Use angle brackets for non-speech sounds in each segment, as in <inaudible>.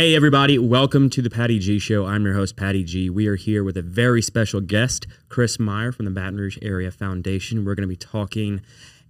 Hey, everybody, welcome to the Patty G Show. I'm your host, Patty G. We are here with a very special guest, Chris Meyer from the Baton Rouge Area Foundation. We're going to be talking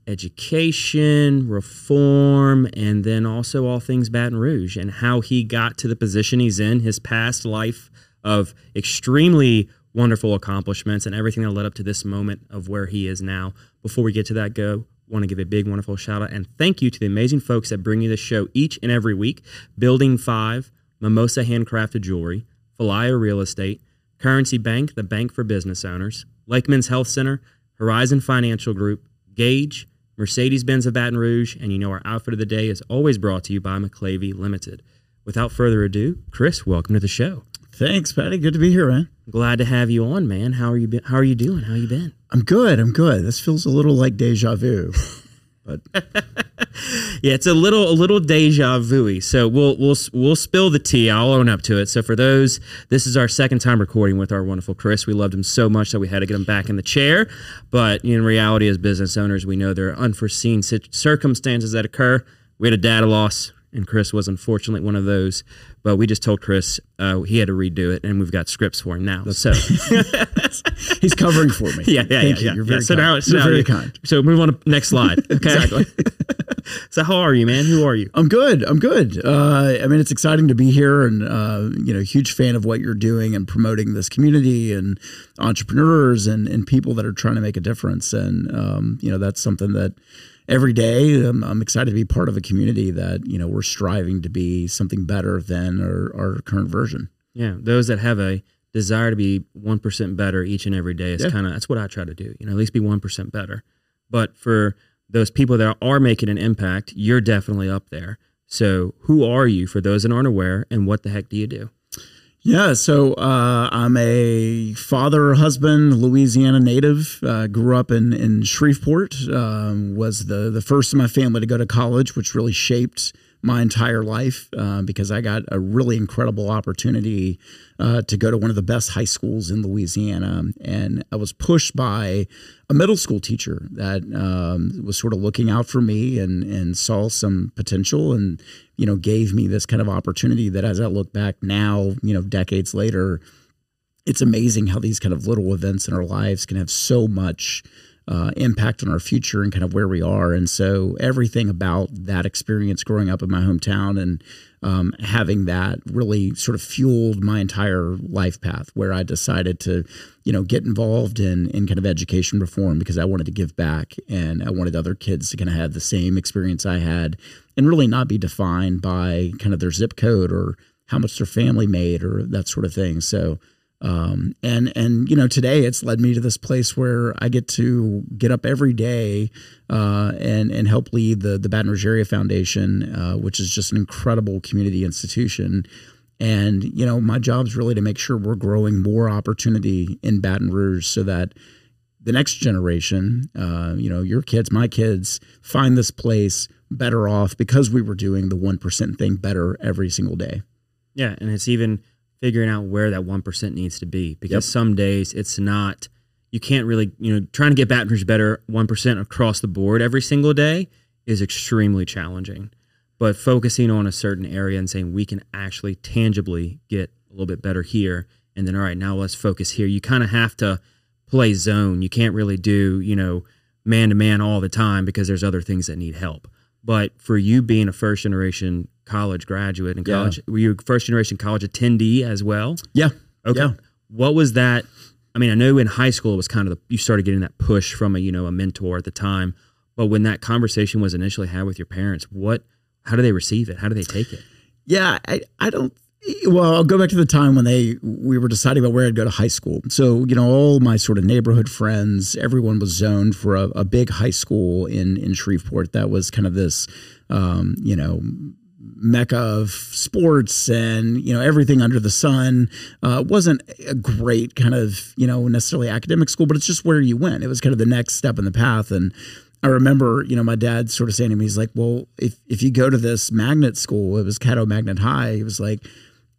education, reform, and then also all things Baton Rouge and how he got to the position he's in, his past life of extremely wonderful accomplishments, and everything that led up to this moment of where he is now. Before we get to that, go want to give a big, wonderful shout out and thank you to the amazing folks that bring you this show each and every week Building 5, Mimosa Handcrafted Jewelry, Falaya Real Estate, Currency Bank, the bank for business owners, Lake Men's Health Center, Horizon Financial Group, Gage, Mercedes Benz of Baton Rouge, and you know our outfit of the day is always brought to you by McLavy Limited. Without further ado, Chris, welcome to the show. Thanks, Patty. Good to be here, man. Glad to have you on, man. How are you? Been, how are you doing? How you been? I'm good. I'm good. This feels a little like deja vu, <laughs> but <laughs> yeah, it's a little a little deja vu. So we'll we'll we'll spill the tea. I'll own up to it. So for those, this is our second time recording with our wonderful Chris. We loved him so much that we had to get him back in the chair. But in reality, as business owners, we know there are unforeseen circumstances that occur. We had a data loss and Chris was unfortunately one of those. But we just told Chris uh, he had to redo it, and we've got scripts for him now. So <laughs> he's covering for me. <laughs> Yeah, yeah, Thank yeah. you. yeah. You're very yeah. So kind. now, so You're now very kind. So move on to next slide. <laughs> Okay. Exactly. so how are you, man? Who are you? I'm good. I'm good. Uh, I mean, it's exciting to be here, and uh, you know, huge fan of what you're doing and promoting this community and entrepreneurs and and people that are trying to make a difference. And um, you know, that's something that every day I'm, I'm excited to be part of a community that you know we're striving to be something better than our, our current version. Yeah, those that have a desire to be one percent better each and every day is Yeah. kind of that's what I try to do. You know, at least be one percent better. But for those people that are making an impact, you're definitely up there. So who are you for those that aren't aware, and what the heck do you do? Yeah, so uh, I'm a father, husband, Louisiana native. Uh, grew up in in Shreveport. Um, was the the first in my family to go to college, which really shaped my entire life uh, because I got a really incredible opportunity uh, to go to one of the best high schools in Louisiana, and I was pushed by a middle school teacher that um, was sort of looking out for me and and saw some potential and you know gave me this kind of opportunity that as I look back now you know decades later it's amazing how these kind of little events in our lives can have so much uh, impact on our future and kind of where we are. And so everything about that experience growing up in my hometown and um, having that really sort of fueled my entire life path where I decided to, you know, get involved in, in kind of education reform because I wanted to give back and I wanted other kids to kind of have the same experience I had and really not be defined by kind of their zip code or how much their family made or that sort of thing. So, um, and and you know today it's led me to this place where I get to get up every day uh, and and help lead the the Baton Rouge Area Foundation, uh, which is just an incredible community institution. And you know my job is really to make sure we're growing more opportunity in Baton Rouge so that the next generation, uh, you know, your kids, my kids, find this place better off because we were doing the one percent thing better every single day. Yeah, and it's even figuring out where that one percent needs to be because Yep. some days it's not. You can't really, you know, trying to get Rouge better one percent across the board every single day is extremely challenging. But focusing on a certain area and saying we can actually tangibly get a little bit better here, and then all right, now let's focus here. You kind of have to play zone. You can't really do, you know, man to man all the time because there's other things that need help. But for you being a first generation college graduate and Yeah. college, were you a first generation college attendee as well? Yeah. Okay. Yeah. What was that? I mean, I know in high school it was kind of the, you started getting that push from a you know a mentor at the time, but when that conversation was initially had with your parents, what, how do they receive it? How do they take it? Yeah, I, I don't. Well, I'll go back to the time when they we were deciding about where I'd go to high school. So you know, all my sort of neighborhood friends, everyone was zoned for a, a big high school in in Shreveport. That was kind of this, um, you know. Mecca of sports and you know everything under the sun uh, wasn't a great kind of you know necessarily academic school, but it's just where you went. It was kind of the next step in the path, and I remember, you know, my dad sort of saying to me, he's like, well, if, if you go to this magnet school, it was Caddo Magnet High, he was like,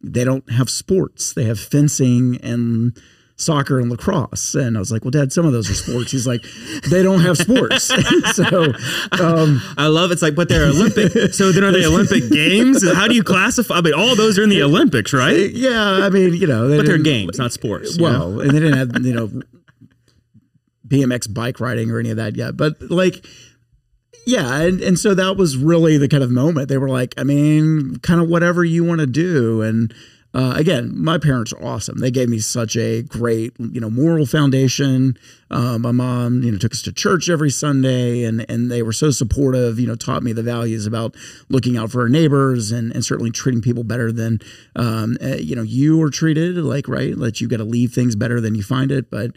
they don't have sports. They have fencing and soccer and lacrosse. And I was like, well, Dad, some of those are sports. He's like, they don't have sports. <laughs> so um, I love it's like, but they're Olympic. so then are they <laughs> Olympic games? How do you classify? I mean, all those are in the Olympics, right? Yeah, I mean, you know, they but they're games, not sports. Well, and they didn't have you know BMX bike riding or any of that yet. But like, yeah, and, and so that was really the kind of moment. They were like, I mean, kind of whatever you want to do. And uh, again, my parents are awesome. They gave me such a great, you know, moral foundation. Uh, my mom, you know, took us to church every Sunday, and and they were so supportive. You know, taught me the values about looking out for our neighbors and and certainly treating people better than, um, uh, you know, you were treated. Like right, that you got to leave things better than you find it. But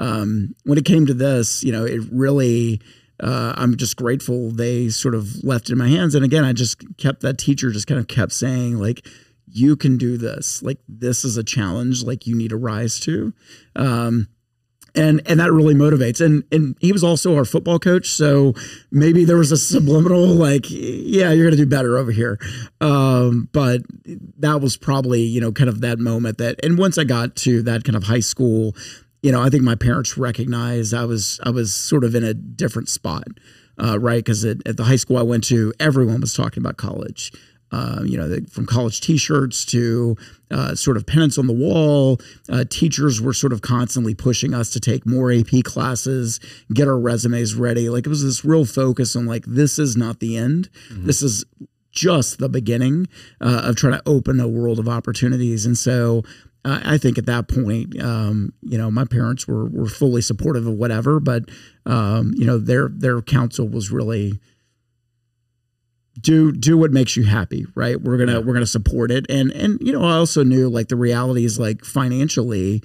um, when it came to this, you know, it really. Uh, I'm just grateful they sort of left it in my hands. And again, I just kept that teacher just kind of kept saying like, you can do this. Like this is a challenge. Like you need to rise to. Um, and and that really motivates and and he was also our football coach so maybe there was a subliminal like yeah you're gonna do better over here um, but that was probably you know kind of that moment that and once i got to that kind of high school you know i think my parents recognized i was i was sort of in a different spot uh, right because at, at the high school i went to everyone was talking about college uh, you know, the, from college T-shirts to uh, sort of pennants on the wall. Uh, teachers were sort of constantly pushing us to take more AP classes, get our resumes ready. Like it was this real focus on like this is not the end. Mm-hmm. This is just the beginning uh, of trying to open a world of opportunities. And so. I think at that point, um, you know, my parents were were fully supportive of whatever, but um, you know, their their counsel was really do do what makes you happy right? We're gonna yeah. we're gonna support it. And and you know i also knew like the reality is like financially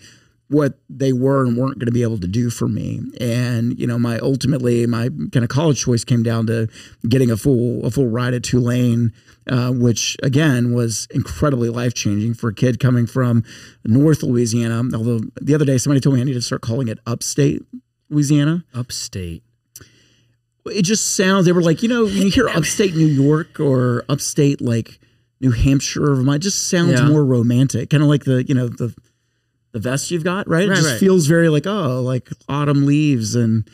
what they were and weren't going to be able to do for me. And you know my ultimately my kind of college choice came down to getting a full a full ride at tulane uh, which again was incredibly life changing for a kid coming from north louisiana. Although the other day somebody told me i need to start calling it upstate louisiana. Upstate it just sounds. They were like, you know, when you hear upstate New York or upstate like New Hampshire, or Vermont, it just sounds yeah. more romantic, kind of like the you know the the vest you've got, right? It just right. feels very like oh, like autumn leaves and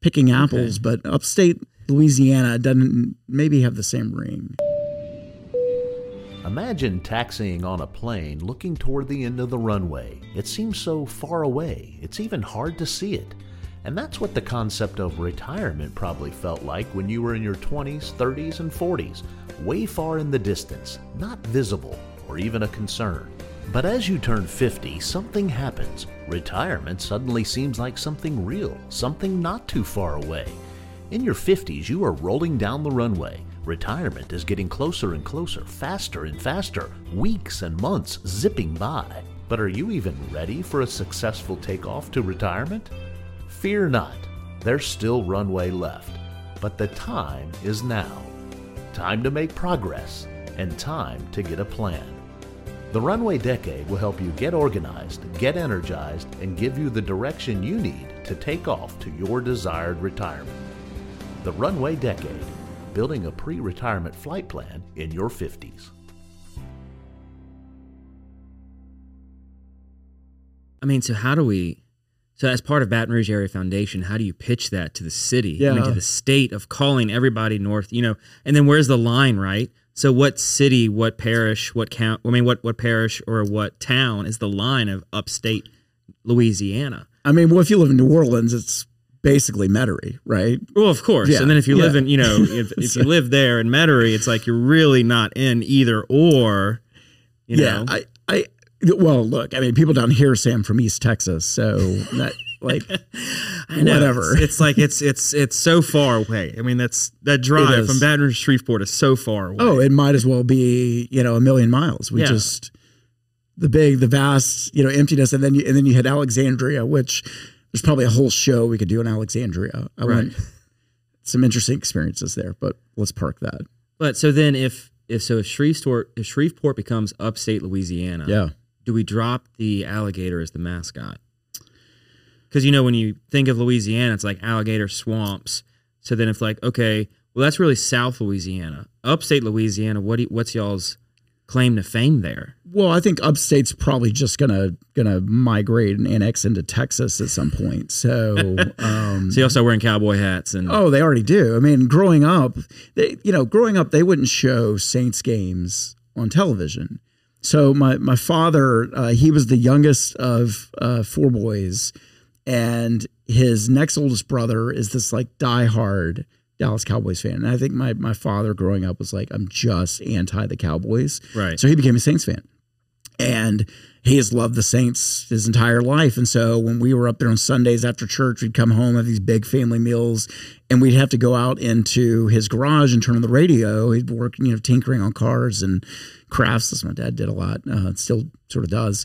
picking apples. Okay. But upstate Louisiana doesn't maybe have the same ring. Imagine taxiing on a plane looking toward the end of the runway. It seems so far away, it's even hard to see it. And that's what the concept of retirement probably felt like when you were in your 20s, 30s, and 40s, way far in the distance, not visible or even a concern. But as you turn 50, something happens. Retirement suddenly seems like something real, something not too far away. In your 50s, you are rolling down the runway. Retirement is getting closer and closer, faster and faster, weeks and months zipping by. But are you even ready for a successful takeoff to retirement? Fear not, there's still runway left, but the time is now. Time to make progress and time to get a plan. The Runway Decade will help you get organized, get energized, and give you the direction you need to take off to your desired retirement. The Runway Decade, building a pre retirement flight plan in your 50s. I mean, so how do we so, as part of Baton Rouge Area Foundation, how do you pitch that to the city, yeah. I mean, to the state of calling everybody north? You know, and then where's the line, right? So, what city, what parish, what count? I mean, what what parish or what town is the line of upstate Louisiana? I mean, well, if you live in New Orleans, it's basically Metairie, right? Well, of course. Yeah. And then if you yeah. live in, you know, if, if you <laughs> live there in Metairie, it's like you're really not in either or. You know? Yeah, I, I well, look, I mean, people down here say I'm from East Texas, so that <laughs> like whatever. It's, it's, like it's it's it's so far away. I mean, that's that drive from Baton Rouge to Shreveport is so far away. Oh, it might as well be you know a million miles. We yeah. just the big, the vast, you know, emptiness, and then you and then you had Alexandria, which there's probably a whole show we could do in Alexandria. I right. went some interesting experiences there, but let's park that. But so then, if if so, if Shreveport if Shreveport becomes upstate Louisiana, yeah do we drop the alligator as the mascot? Because you know when you think of Louisiana, it's like alligator swamps. So then it's like okay, well that's really South Louisiana, upstate Louisiana. What do you, what's y'all's claim to fame there. Well, I think upstate's probably just gonna gonna migrate and annex into Texas at some point. So, <laughs> um, So you also wearing cowboy hats and oh, they already do. I mean, growing up, they you know, growing up, they wouldn't show Saints games on television. So my my father, uh, he was the youngest of uh, four boys, and his next oldest brother is this like diehard Dallas Cowboys fan. And I think my my father growing up was like, I'm just anti the Cowboys. right. So he became a Saints fan. And he has loved the Saints his entire life. And so when we were up there on Sundays after church, we'd come home, have these big family meals, and we'd have to go out into his garage and turn on the radio. He'd work, you know, tinkering on cars and crafts, as my dad did a lot, uh, still sort of does.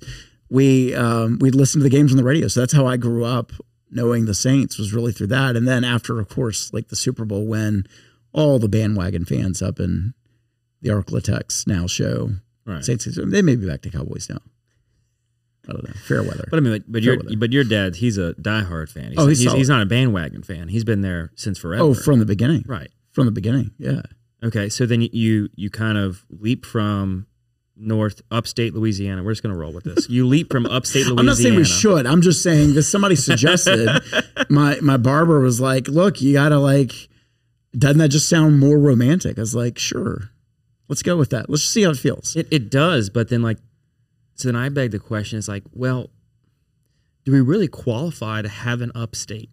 We um, we'd listen to the games on the radio. So that's how I grew up knowing the Saints was really through that. And then after, of course, like the Super Bowl when all the bandwagon fans up in the Arklatex now show right. Saints. They may be back to Cowboys now. I don't know. Fair weather. But I mean, but, but Fair your weather. but your dad, he's a diehard fan. He's, Oh, he's he's, he's not a bandwagon fan. He's been there since forever. oh, from the beginning. right. From the beginning. Yeah. Okay, so then you you kind of leap from north upstate Louisiana. We're just gonna roll with this. You leap from upstate Louisiana. <laughs> I'm not saying we should. I'm just saying that somebody suggested. <laughs> my my barber was like, "Look, you gotta like." Doesn't that just sound more romantic? I was like, "Sure, let's go with that. Let's just see how it feels." It it does, but then like, so then I beg the question: It's like, well, do we really qualify to have an upstate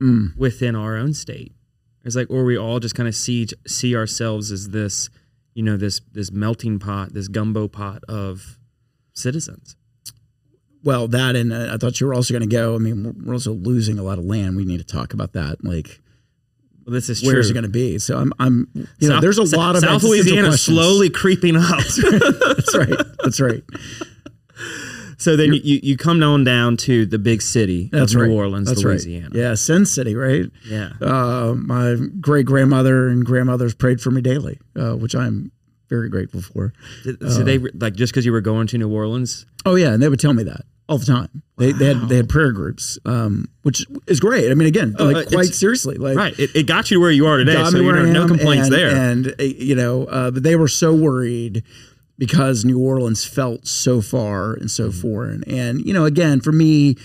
Mm. within our own state? It's like, or we all just kind of see see ourselves as this, you know, this this melting pot, this gumbo pot of citizens. Well, that and uh, I thought you were also going to go. I mean, we're- we're also losing a lot of land. We need to talk about that. Like, Well, this is where's true. it going to be? So I'm, I'm, you know, there's a lot of South Louisiana questions. slowly creeping up. That's right. That's right. so then you, you come on down to the big city That's of right. New Orleans, That's Louisiana. right. Yeah, Sin City, right? Yeah. Uh, my great grandmother and grandmothers prayed for me daily, uh, which I'm very grateful for. Did- So they like just because you were going to New Orleans. Oh yeah, and they would tell me that all the time. They, they had they had prayer groups, um, which is great. I mean, again, Oh, like uh, quite seriously, like Right. It, it got you to where you are today. So you know, no complaints and, there. And uh, you know, uh, but they were so worried because New Orleans felt so far and so Mm-hmm. foreign. And you know, again, for me,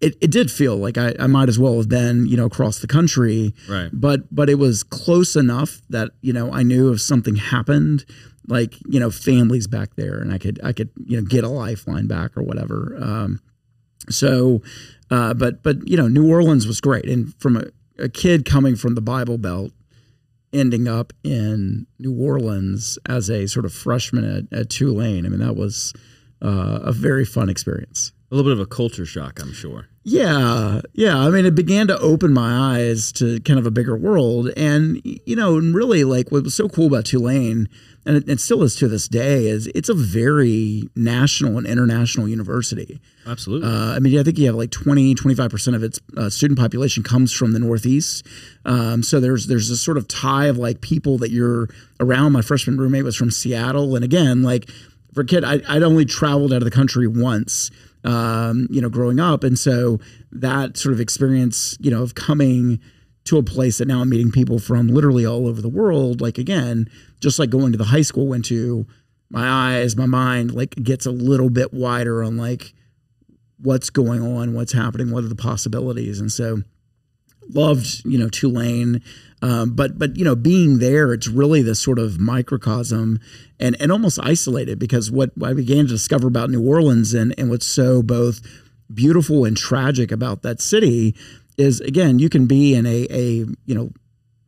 it, it did feel like I, I might as well have been you know across the country. Right. But but it was close enough that you know I knew if something happened. Like you know, families back there, and I could I could you know get a lifeline back or whatever. Um, so, uh, but but you know, New Orleans was great, and from a, a kid coming from the Bible Belt, ending up in New Orleans as a sort of freshman at, at Tulane. I mean, that was uh, a very fun experience. a little bit of a culture shock, I'm sure. Yeah, yeah. I mean, it began to open my eyes to kind of a bigger world, and you know, and really, like what was so cool about Tulane, and it, it still is to this day, is it's a very national and international university. Absolutely. Uh, I mean, I think you have like 20, 25% of its uh, student population comes from the Northeast. Um, so there's there's this sort of tie of like people that you're around. My freshman roommate was from Seattle. And again, like for a kid, I, I'd only traveled out of the country once, um, you know, growing up. And so that sort of experience, you know, of coming to a place that now I'm meeting people from literally all over the world, like again, just like going to the high school went to, my eyes, my mind like gets a little bit wider on like, what's going on, what's happening, what are the possibilities, and so loved you know Tulane, um, but but you know being there, it's really this sort of microcosm and and almost isolated because what I began to discover about New Orleans and and what's so both beautiful and tragic about that city is again you can be in a a you know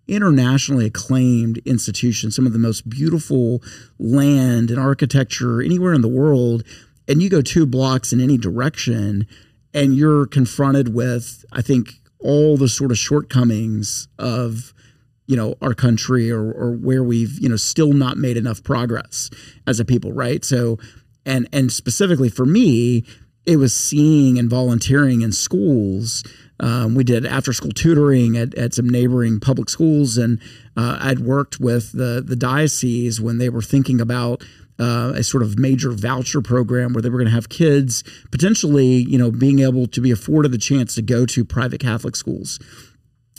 internationally acclaimed institution, some of the most beautiful land and architecture anywhere in the world, and you go two blocks in any direction, and you're confronted with, I think, all the sort of shortcomings of you know our country or or where we've you know still not made enough progress as a people right? So and and specifically for me it was seeing and volunteering in schools um, we did after school tutoring at, at some neighboring public schools and uh, i'd worked with the the diocese when they were thinking about uh, a sort of major voucher program where they were going to have kids potentially, you know, being able to be afforded the chance to go to private Catholic schools.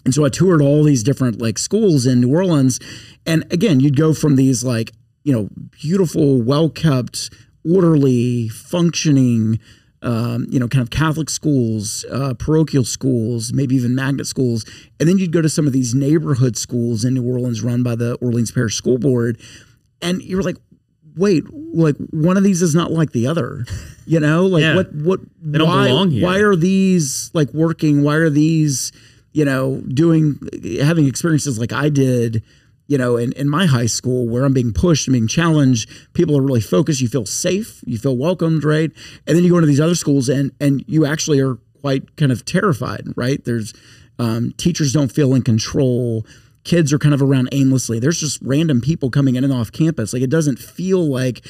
And so I toured all these different like schools in New Orleans. And again, you'd go from these like you know, beautiful, well kept, orderly, functioning, um, you know, kind of Catholic schools, uh, parochial schools, maybe even magnet schools. And then you'd go to some of these neighborhood schools in New Orleans run by the Orleans Parish School Board. And you're like, wait, like one of these is not like the other. You know, <laughs> like Yeah. what, what, why, belong here. why are these like working? Why are these, you know, doing, having experiences like I did? You know, in, in my high school where I'm being pushed and being challenged, people are really focused. You feel safe, you feel welcomed, right? And then you go into these other schools and and you actually are quite kind of terrified, right? There's um, teachers don't feel in control. Kids are kind of around aimlessly. There's just random people coming in and off campus. Like it doesn't feel like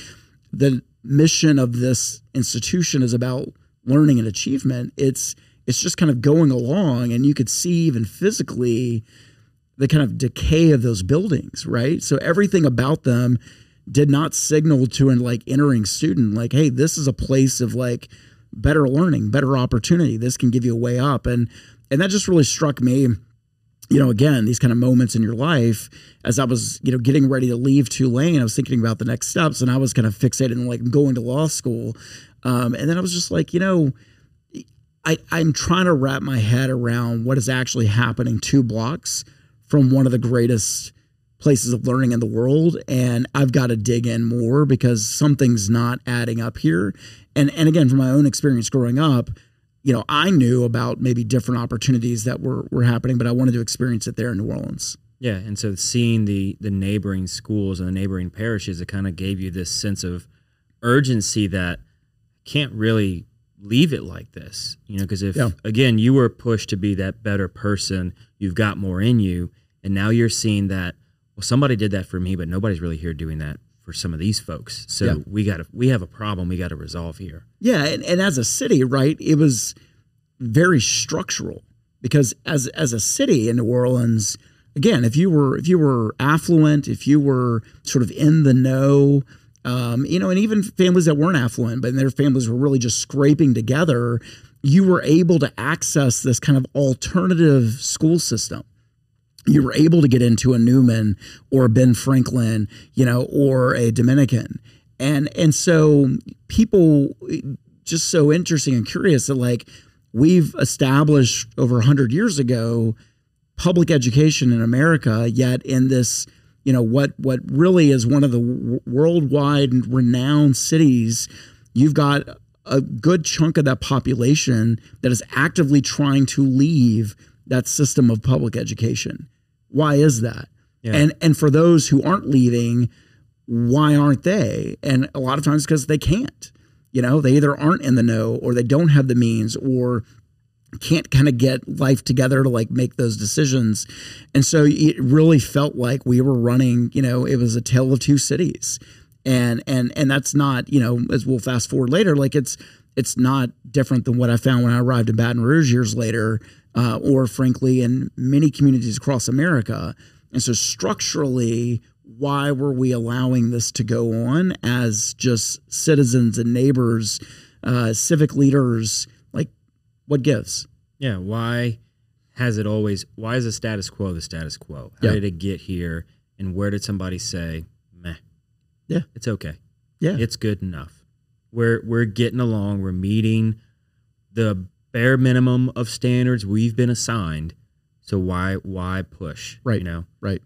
the mission of this institution is about learning and achievement. It's it's just kind of going along, and you could see even physically the kind of decay of those buildings, right? So everything about them did not signal to an like entering student like, hey, this is a place of like better learning, better opportunity. This can give you a way up. And and that just really struck me, you know, again, these kind of moments in your life as I was, you know, getting ready to leave Tulane, I was thinking about the next steps and I was kind of fixated on like going to law school. Um, and then I was just like, you know, I, I'm trying to wrap my head around what is actually happening two blocks from one of the greatest places of learning in the world and I've got to dig in more because something's not adding up here. And and again from my own experience growing up, you know, I knew about maybe different opportunities that were were happening, but I wanted to experience it there in New Orleans. Yeah, and so seeing the the neighboring schools and the neighboring parishes, it kind of gave you this sense of urgency that can't really leave it like this, you know, because if Yeah. again you were pushed to be that better person, you've got more in you, and now you're seeing that well somebody did that for me, but nobody's really here doing that for some of these folks. So Yeah. we got to we have a problem we got to resolve here. Yeah, and, and as a city, right, it was very structural because as as a city in New Orleans, again, if you were if you were affluent, if you were sort of in the know, um, you know, and even families that weren't affluent, but their families were really just scraping together, you were able to access this kind of alternative school system you were able to get into a Newman or a Ben Franklin, you know, or a Dominican. And and so people just so interesting and curious that like we've established over 100 years ago public education in America yet in this you know what what really is one of the worldwide renowned cities you've got a good chunk of that population that is actively trying to leave that system of public education. Why is that? Yeah. and and for those who aren't leaving why aren't they? And a lot of times because they can't. You know they either aren't in the know or they don't have the means or can't kind of get life together to like make those decisions. And so it really felt like we were running you know it was a tale of two cities. And and and that's not you know as we'll fast forward later like it's it's not different than what i found when i arrived in baton rouge years later uh, or frankly in many communities across america. And so structurally why were we allowing this to go on as just citizens and neighbors uh, civic leaders what gives Yeah, why has it always why is the status quo the status quo? How Yeah. did it get here and where did somebody say, "Meh. Yeah. It's okay. yeah It's good enough. We're we're getting along, we're meeting the bare minimum of standards we've been assigned. So why why push, Right. you know? right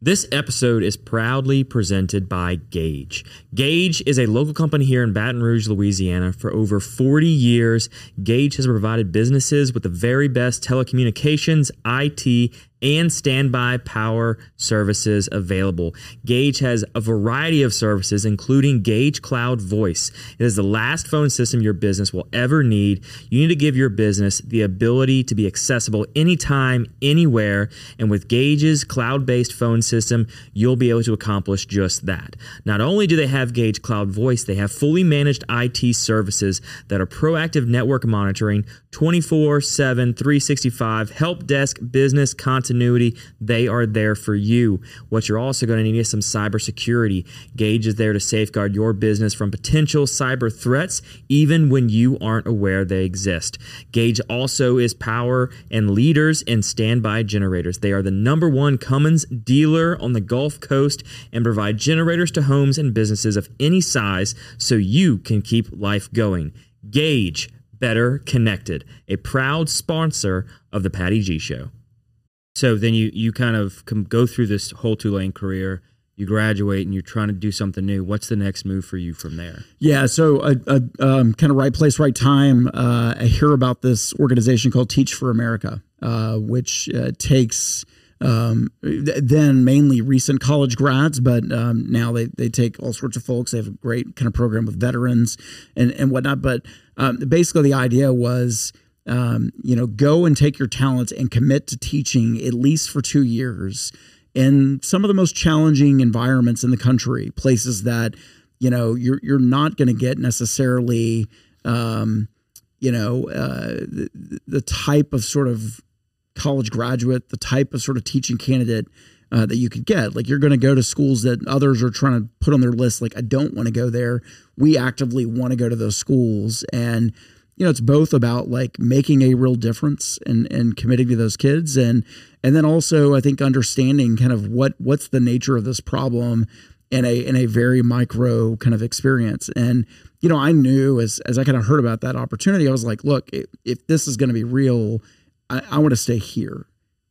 This episode is proudly presented by Gage. Gage is a local company here in Baton Rouge, Louisiana. For over 40 years, Gage has provided businesses with the very best telecommunications, IT, and standby power services available. Gage has a variety of services, including Gage Cloud Voice. It is the last phone system your business will ever need. You need to give your business the ability to be accessible anytime, anywhere. And with Gage's cloud based phone system, you'll be able to accomplish just that. Not only do they have Gage Cloud Voice, they have fully managed IT services that are proactive network monitoring, 24 7, 365, help desk, business, content continuity, they are there for you. What you're also going to need is some cybersecurity. Gage is there to safeguard your business from potential cyber threats, even when you aren't aware they exist. Gage also is power and leaders in standby generators. They are the number one Cummins dealer on the Gulf Coast and provide generators to homes and businesses of any size so you can keep life going. Gage, better connected, a proud sponsor of the Patty G Show. So then you you kind of come, go through this whole Tulane career. You graduate and you're trying to do something new. What's the next move for you from there? Yeah, so a, a um, kind of right place, right time. Uh, I hear about this organization called Teach for America, uh, which uh, takes um, then mainly recent college grads, but um, now they, they take all sorts of folks. They have a great kind of program with veterans and, and whatnot. But um, basically, the idea was, um, you know, go and take your talents and commit to teaching at least for two years in some of the most challenging environments in the country, places that, you know, you're, you're not going to get necessarily, um, you know, uh, the, the type of sort of college graduate, the type of sort of teaching candidate uh, that you could get. Like you're going to go to schools that others are trying to put on their list. Like I don't want to go there. We actively want to go to those schools, and you know it's both about like making a real difference and and committing to those kids, and and then also I think understanding kind of what what's the nature of this problem in a in a very micro kind of experience and you know i knew as as i kind of heard about that opportunity i was like look if, if this is going to be real I, I want to stay here,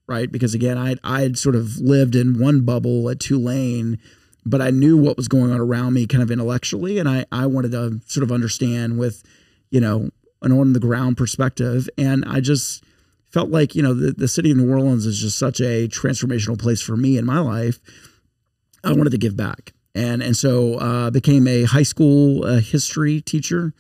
right? Because again, I I had sort of lived in one bubble at Tulane, but I knew what was going on around me, kind of intellectually, and I I wanted to sort of understand with, you know, an on the ground perspective, and I just felt like you know the the city of New Orleans is just such a transformational place for me in my life. I wanted to give back, and and so uh, became a high school uh, history teacher.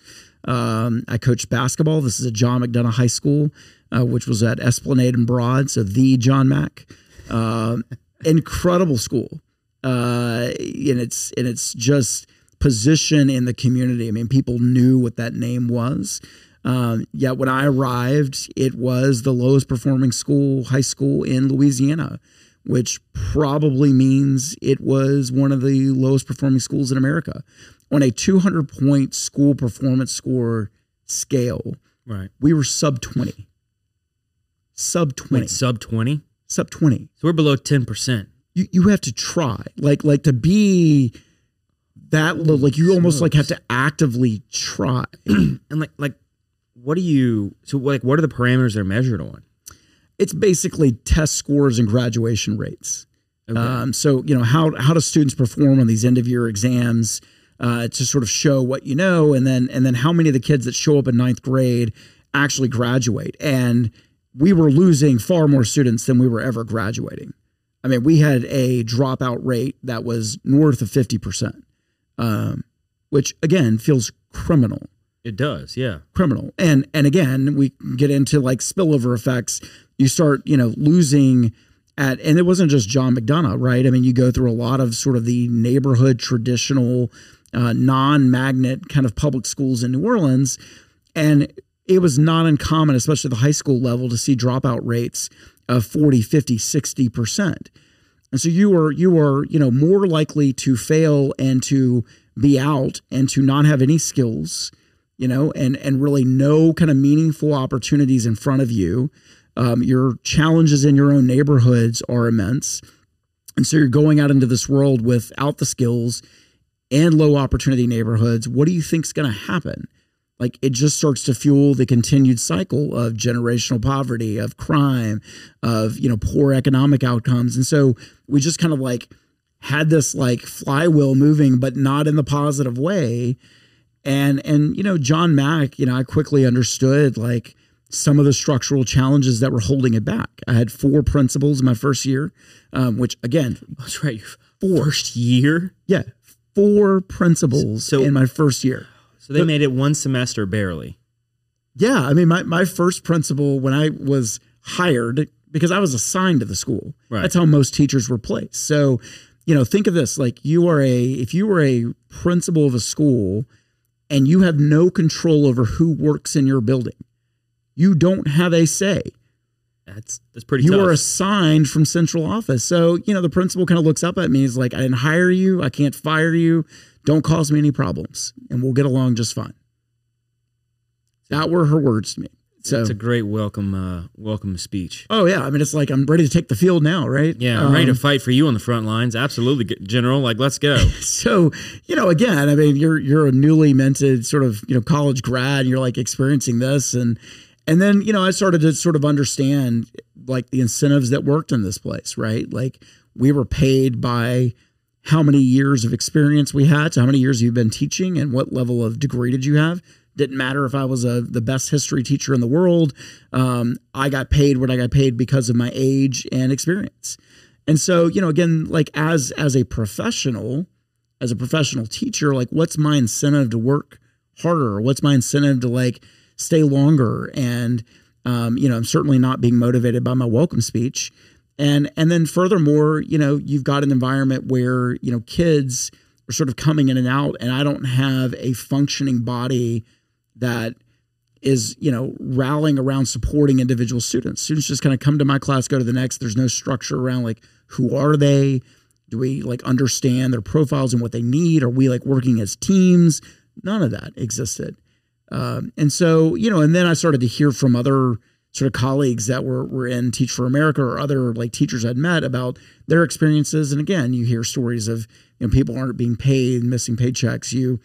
Um, I coached basketball. This is at John McDonough High School uh, which was at Esplanade and Broad, so the John Mack. Uh, <laughs> incredible school, uh, and it's and it's just position in the community. I mean, people knew what that name was. Um, yet when I arrived, it was the lowest performing school, high school in Louisiana, which probably means it was one of the lowest performing schools in America. On a 200 point school performance score scale, right, we were sub 20 sub 20. Wait, sub 20? Sub 20. So we're below 10%. You, you have to try. Like like to be that low, like you almost like have to actively try. <clears throat> and like like what do you so like what are the parameters they're measured on? It's basically test scores and graduation rates. Okay. Um, so you know how how do students perform on these end of year exams uh, to sort of show what you know, and then and then how many of the kids that show up in ninth grade actually graduate, and we were losing far more students than we were ever graduating. I mean, we had a dropout rate that was north of 50%, um, which again feels criminal. It does, yeah. Criminal. And and again, we get into like spillover effects. You start, you know, losing at and it wasn't just John McDonough, right? I mean, you go through a lot of sort of the neighborhood traditional uh, non-magnet kind of public schools in New Orleans and it was not uncommon, especially at the high school level, to see dropout rates of 40, 50, 60%. And so you were you were, you know, more likely to fail and to be out and to not have any skills, you know, and and really no kind of meaningful opportunities in front of you. Um, your challenges in your own neighborhoods are immense. And so you're going out into this world without the skills and low opportunity neighborhoods. What do you think is going to happen? like it just starts to fuel the continued cycle of generational poverty of crime of you know poor economic outcomes and so we just kind of like had this like flywheel moving but not in the positive way and and you know john mack you know i quickly understood like some of the structural challenges that were holding it back i had four principals in my first year um, which again <laughs> that's right four. first year yeah four principals so, in my first year so they but, made it one semester barely. Yeah, I mean, my my first principal when I was hired because I was assigned to the school. Right. That's how most teachers were placed. So, you know, think of this: like you are a if you were a principal of a school and you have no control over who works in your building, you don't have a say. that's that's pretty. You tough. were assigned from central office, so you know the principal kind of looks up at me. He's like, "I didn't hire you. I can't fire you. Don't cause me any problems, and we'll get along just fine." That were her words to me. So it's a great welcome uh, welcome speech. Oh yeah, I mean it's like I'm ready to take the field now, right? Yeah, I'm ready to Um, fight for you on the front lines. Absolutely, General. Like, let's go. <laughs> So you know, again, I mean, you're you're a newly minted sort of you know college grad, and you're like experiencing this, and and then you know I started to sort of understand like the incentives that worked in this place, right? Like we were paid by how many years of experience we had, so how many years you've been teaching, and what level of degree did you have. Didn't matter if I was a the best history teacher in the world. Um, I got paid what I got paid because of my age and experience. And so, you know, again, like as as a professional, as a professional teacher, like what's my incentive to work harder? What's my incentive to like stay longer? And um, you know, I'm certainly not being motivated by my welcome speech. And and then furthermore, you know, you've got an environment where, you know, kids are sort of coming in and out, and I don't have a functioning body that is you know rallying around supporting individual students. Students just kind of come to my class go to the next. There's no structure around like who are they? Do we like understand their profiles and what they need? Are we like working as teams? None of that existed. Um, and so you know and then i started to hear from other sort of colleagues that were were in teach for america or other like teachers i'd met about their experiences. And again you hear stories of you know people aren't being paid missing paychecks. You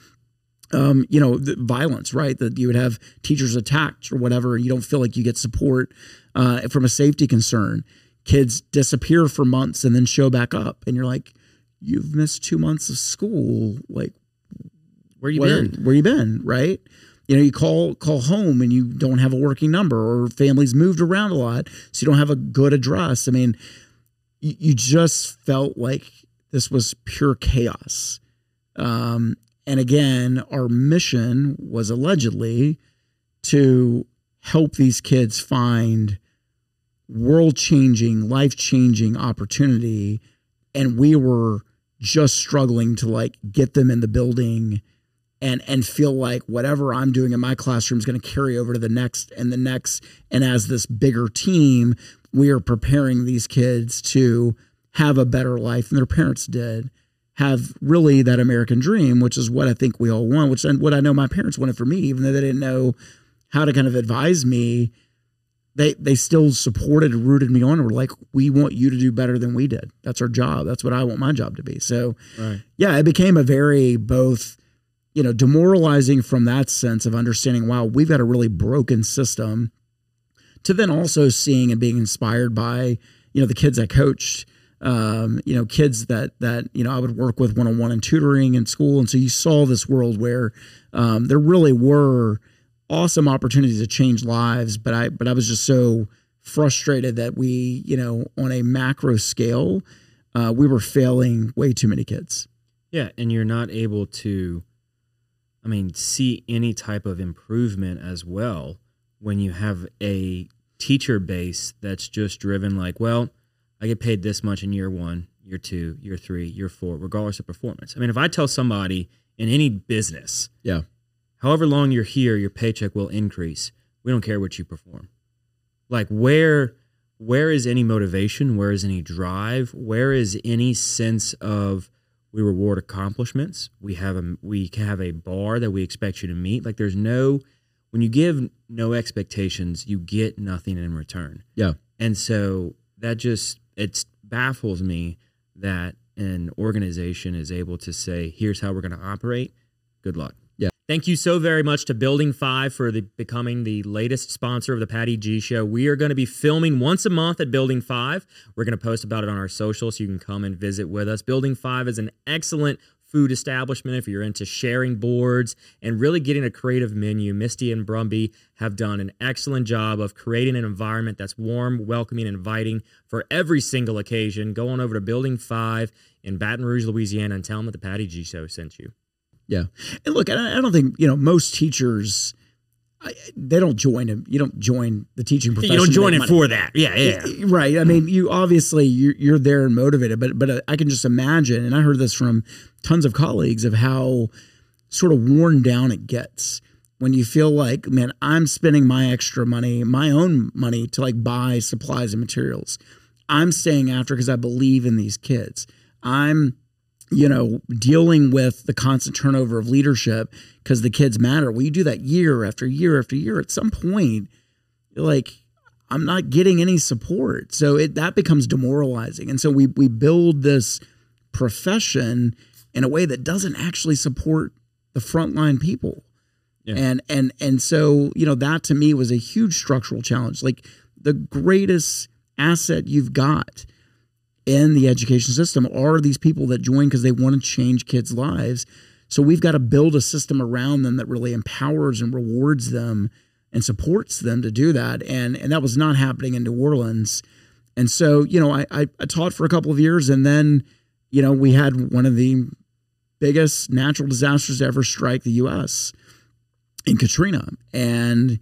um, you know, the violence, right? That you would have teachers attacked or whatever. You don't feel like you get support uh, from a safety concern. Kids disappear for months and then show back up, and you're like, you've missed two months of school. Like, Where you where, been? Where you been? Right? You know, you call call home and you don't have a working number, or families moved around a lot, so you don't have a good address. I mean, you, you just felt like this was pure chaos. Um, and again, our mission was allegedly to help these kids find world changing, life changing opportunity. And we were just struggling to like get them in the building and and feel like whatever I'm doing in my classroom is going to carry over to the next and the next. And as this bigger team, we are preparing these kids to have a better life than their parents did have really that American dream, which is what I think we all want, which and what I know my parents wanted for me, even though they didn't know how to kind of advise me. They they still supported and rooted me on and were like, we want you to do better than we did. That's our job. That's what I want my job to be. So Right. yeah, it became a very both, you know, demoralizing from that sense of understanding, wow, we've got a really broken system, to then also seeing and being inspired by, you know, the kids I coached um, you know, kids that that you know I would work with one on one and tutoring in school, and so you saw this world where um, there really were awesome opportunities to change lives, but I but I was just so frustrated that we you know on a macro scale uh, we were failing way too many kids. Yeah, and you're not able to, I mean, see any type of improvement as well when you have a teacher base that's just driven like, well, I get paid this much in year one, year two, year three, year four, regardless of performance. I mean, if I tell somebody in any business, Yeah. however long you're here, your paycheck will increase. We don't care what you perform. Like where where is any motivation? Where is any drive? Where is any sense of we reward accomplishments? We have a we have a bar that we expect you to meet. Like there's no when you give no expectations, you get nothing in return. Yeah. And so that just it baffles me that an organization is able to say, here's how we're going to operate. Good luck. Yeah. Thank you so very much to Building Five for the, becoming the latest sponsor of the Patty G Show. We are going to be filming once a month at Building Five. We're going to post about it on our social so you can come and visit with us. Building Five is an excellent food establishment if you're into sharing boards and really getting a creative menu. Misty and Brumby have done an excellent job of creating an environment that's warm, welcoming, and inviting for every single occasion. Go on over to Building 5 in Baton Rouge, Louisiana, and tell them that the Patty G Show sent you. Yeah. And look, I I don't think, you know, most teachers, I, they don't join him. You don't join the teaching profession. You don't join it money. for that. Yeah, yeah. Right. I mean, you obviously you're, you're there and motivated, but but uh, I can just imagine, and I heard this from tons of colleagues of how sort of worn down it gets. when you feel like, man, I'm spending my extra money, my own money to like buy supplies and materials. I'm staying after because I believe in these kids. I'm, you know, dealing with the constant turnover of leadership because the kids matter. Well, you do that year after year after year. At some point, like, I'm not getting any support. So it that becomes demoralizing. And so we we build this profession in a way that doesn't actually support the frontline people. Yeah. And and and so, you know, that to me was a huge structural challenge. Like the greatest asset you've got in the education system are these people that join because they want to change kids' lives. So we've got to build a system around them that really empowers and rewards them and supports them to do that. And and that was not happening in New Orleans. And so, you know, I, I, I taught for a couple of years and then, you know, we had one of the biggest natural disasters to ever strike the US in Katrina. And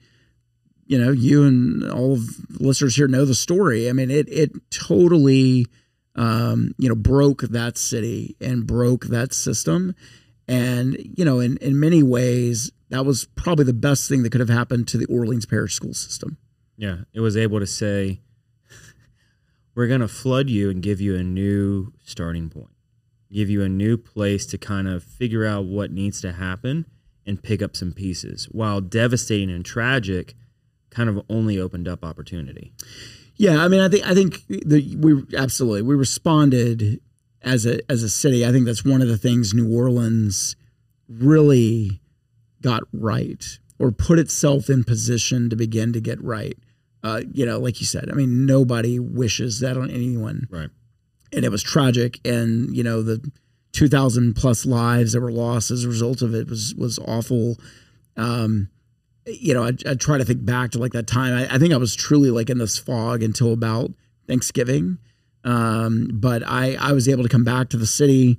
you know, you and all of the listeners here know the story. I mean, it it totally um, you know, broke that city and broke that system. And, you know, in, in many ways, that was probably the best thing that could have happened to the Orleans Parish school system. Yeah. It was able to say, we're going to flood you and give you a new starting point, give you a new place to kind of figure out what needs to happen and pick up some pieces. While devastating and tragic, kind of only opened up opportunity. Yeah, I mean, I think I think the, we absolutely we responded as a as a city. I think that's one of the things New Orleans really got right or put itself in position to begin to get right. Uh, you know, like you said, I mean, nobody wishes that on anyone. Right. And it was tragic, and you know the two thousand plus lives that were lost as a result of it was was awful. Um, you know, I, I try to think back to like that time. I, I, think I was truly like in this fog until about Thanksgiving. Um, but I, I was able to come back to the city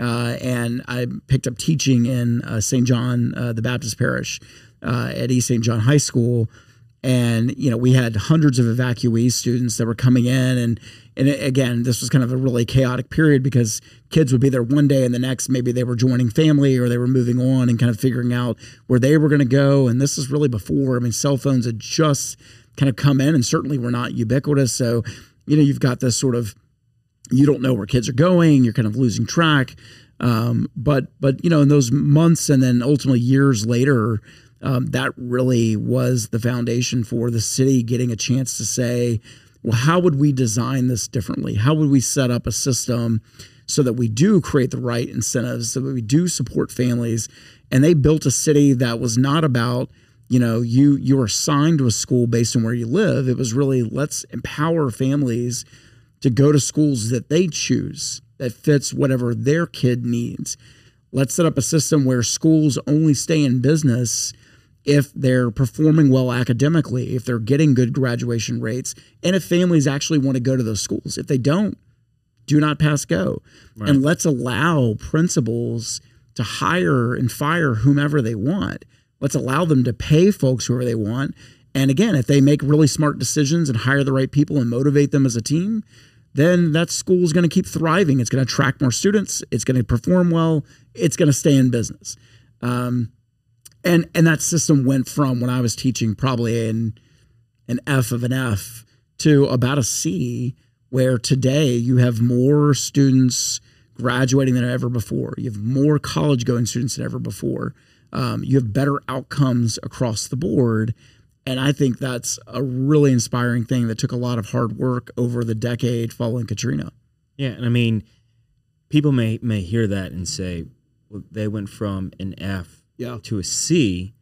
uh, and I picked up teaching in uh, St. John, uh, the Baptist parish uh, at East St. John High School. And, you know, we had hundreds of evacuee students that were coming in and and again, this was kind of a really chaotic period because kids would be there one day and the next maybe they were joining family or they were moving on and kind of figuring out where they were going to go. And this is really before, I mean, cell phones had just kind of come in and certainly were not ubiquitous. So, you know, you've got this sort of, you don't know where kids are going, you're kind of losing track. Um, but, but, you know, in those months and then ultimately years later, um, that really was the foundation for the city getting a chance to say, well, how would we design this differently? How would we set up a system so that we do create the right incentives, so that we do support families? And they built a city that was not about, you know, you you are assigned to a school based on where you live. It was really let's empower families to go to schools that they choose that fits whatever their kid needs. Let's set up a system where schools only stay in business if they're performing well academically, if they're getting good graduation rates, and if families actually want to go to those schools. If they don't, do not pass go. Right. And let's allow principals to hire and fire whomever they want. Let's allow them to pay folks whoever they want. And again, if they make really smart decisions and hire the right people and motivate them as a team, then that school is going to keep thriving. It's going to attract more students. It's going to perform well. It's going to stay in business. Um, and and that system went from when I was teaching probably an an F of an F to about a C, where today you have more students graduating than ever before. You have more college going students than ever before. Um, you have better outcomes across the board. And I think that's a really inspiring thing that took a lot of hard work over the decade following Katrina. Yeah. And I mean, people may, may hear that and say, well, they went from an F yeah. to a C,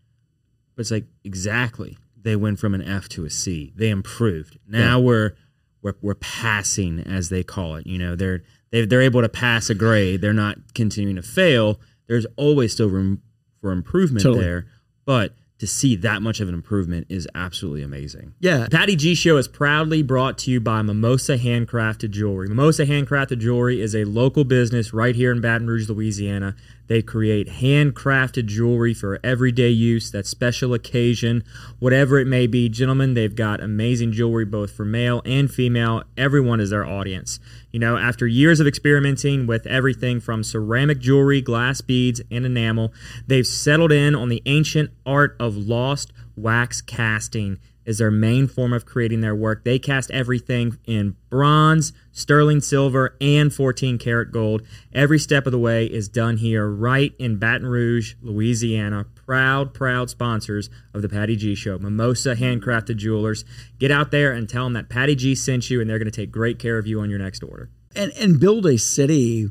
but it's like exactly they went from an F to a C. They improved. Now yeah. we're we're we're passing as they call it. You know, they're they they're able to pass a grade. They're not continuing to fail. There's always still room for improvement totally. there, but to see that much of an improvement is absolutely amazing. Yeah. Patty G Show is proudly brought to you by Mimosa Handcrafted Jewelry. Mimosa Handcrafted Jewelry is a local business right here in Baton Rouge, Louisiana. They create handcrafted jewelry for everyday use, that special occasion, whatever it may be. Gentlemen, they've got amazing jewelry both for male and female. Everyone is their audience. You know, after years of experimenting with everything from ceramic jewelry, glass beads, and enamel, they've settled in on the ancient art of lost wax casting is their main form of creating their work. They cast everything in bronze, sterling silver, and 14 karat gold. Every step of the way is done here, right in Baton Rouge, Louisiana. Proud, proud sponsors of the Patty G Show. Mimosa Handcrafted Jewelers. Get out there and tell them that Patty G sent you, and they're going to take great care of you on your next order. And and build a city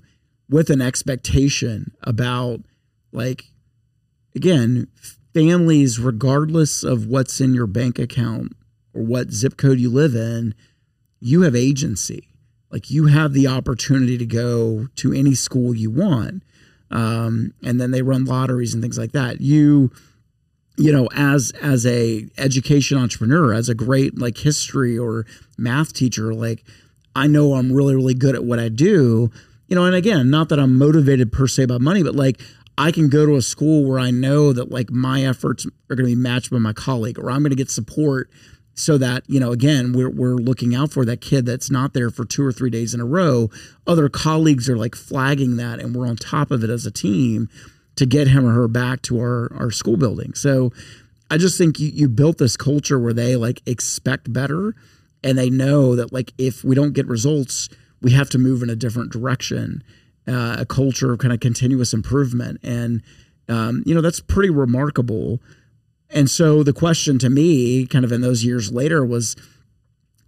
with an expectation about like again families, regardless of what's in your bank account or what zip code you live in, you have agency. Like you have the opportunity to go to any school you want. Um, and then they run lotteries and things like that. You, you know, as as a education entrepreneur, as a great like history or math teacher, like I know I'm really, really good at what I do. You know, and again, not that I'm motivated per se by money, but like I can go to a school where I know that like my efforts are going to be matched by my colleague, or I'm going to get support so that you know again we're, we're looking out for that kid that's not there for two or three days in a row. Other colleagues are like flagging that and we're on top of it as a team to get him or her back to our, our school building. So i just think you, you built this culture where they like expect better and they know that like if we don't get results we have to move in a different direction uh, a culture of kind of continuous improvement. And, um, you know, that's pretty remarkable. And so the question to me, kind of in those years later, was,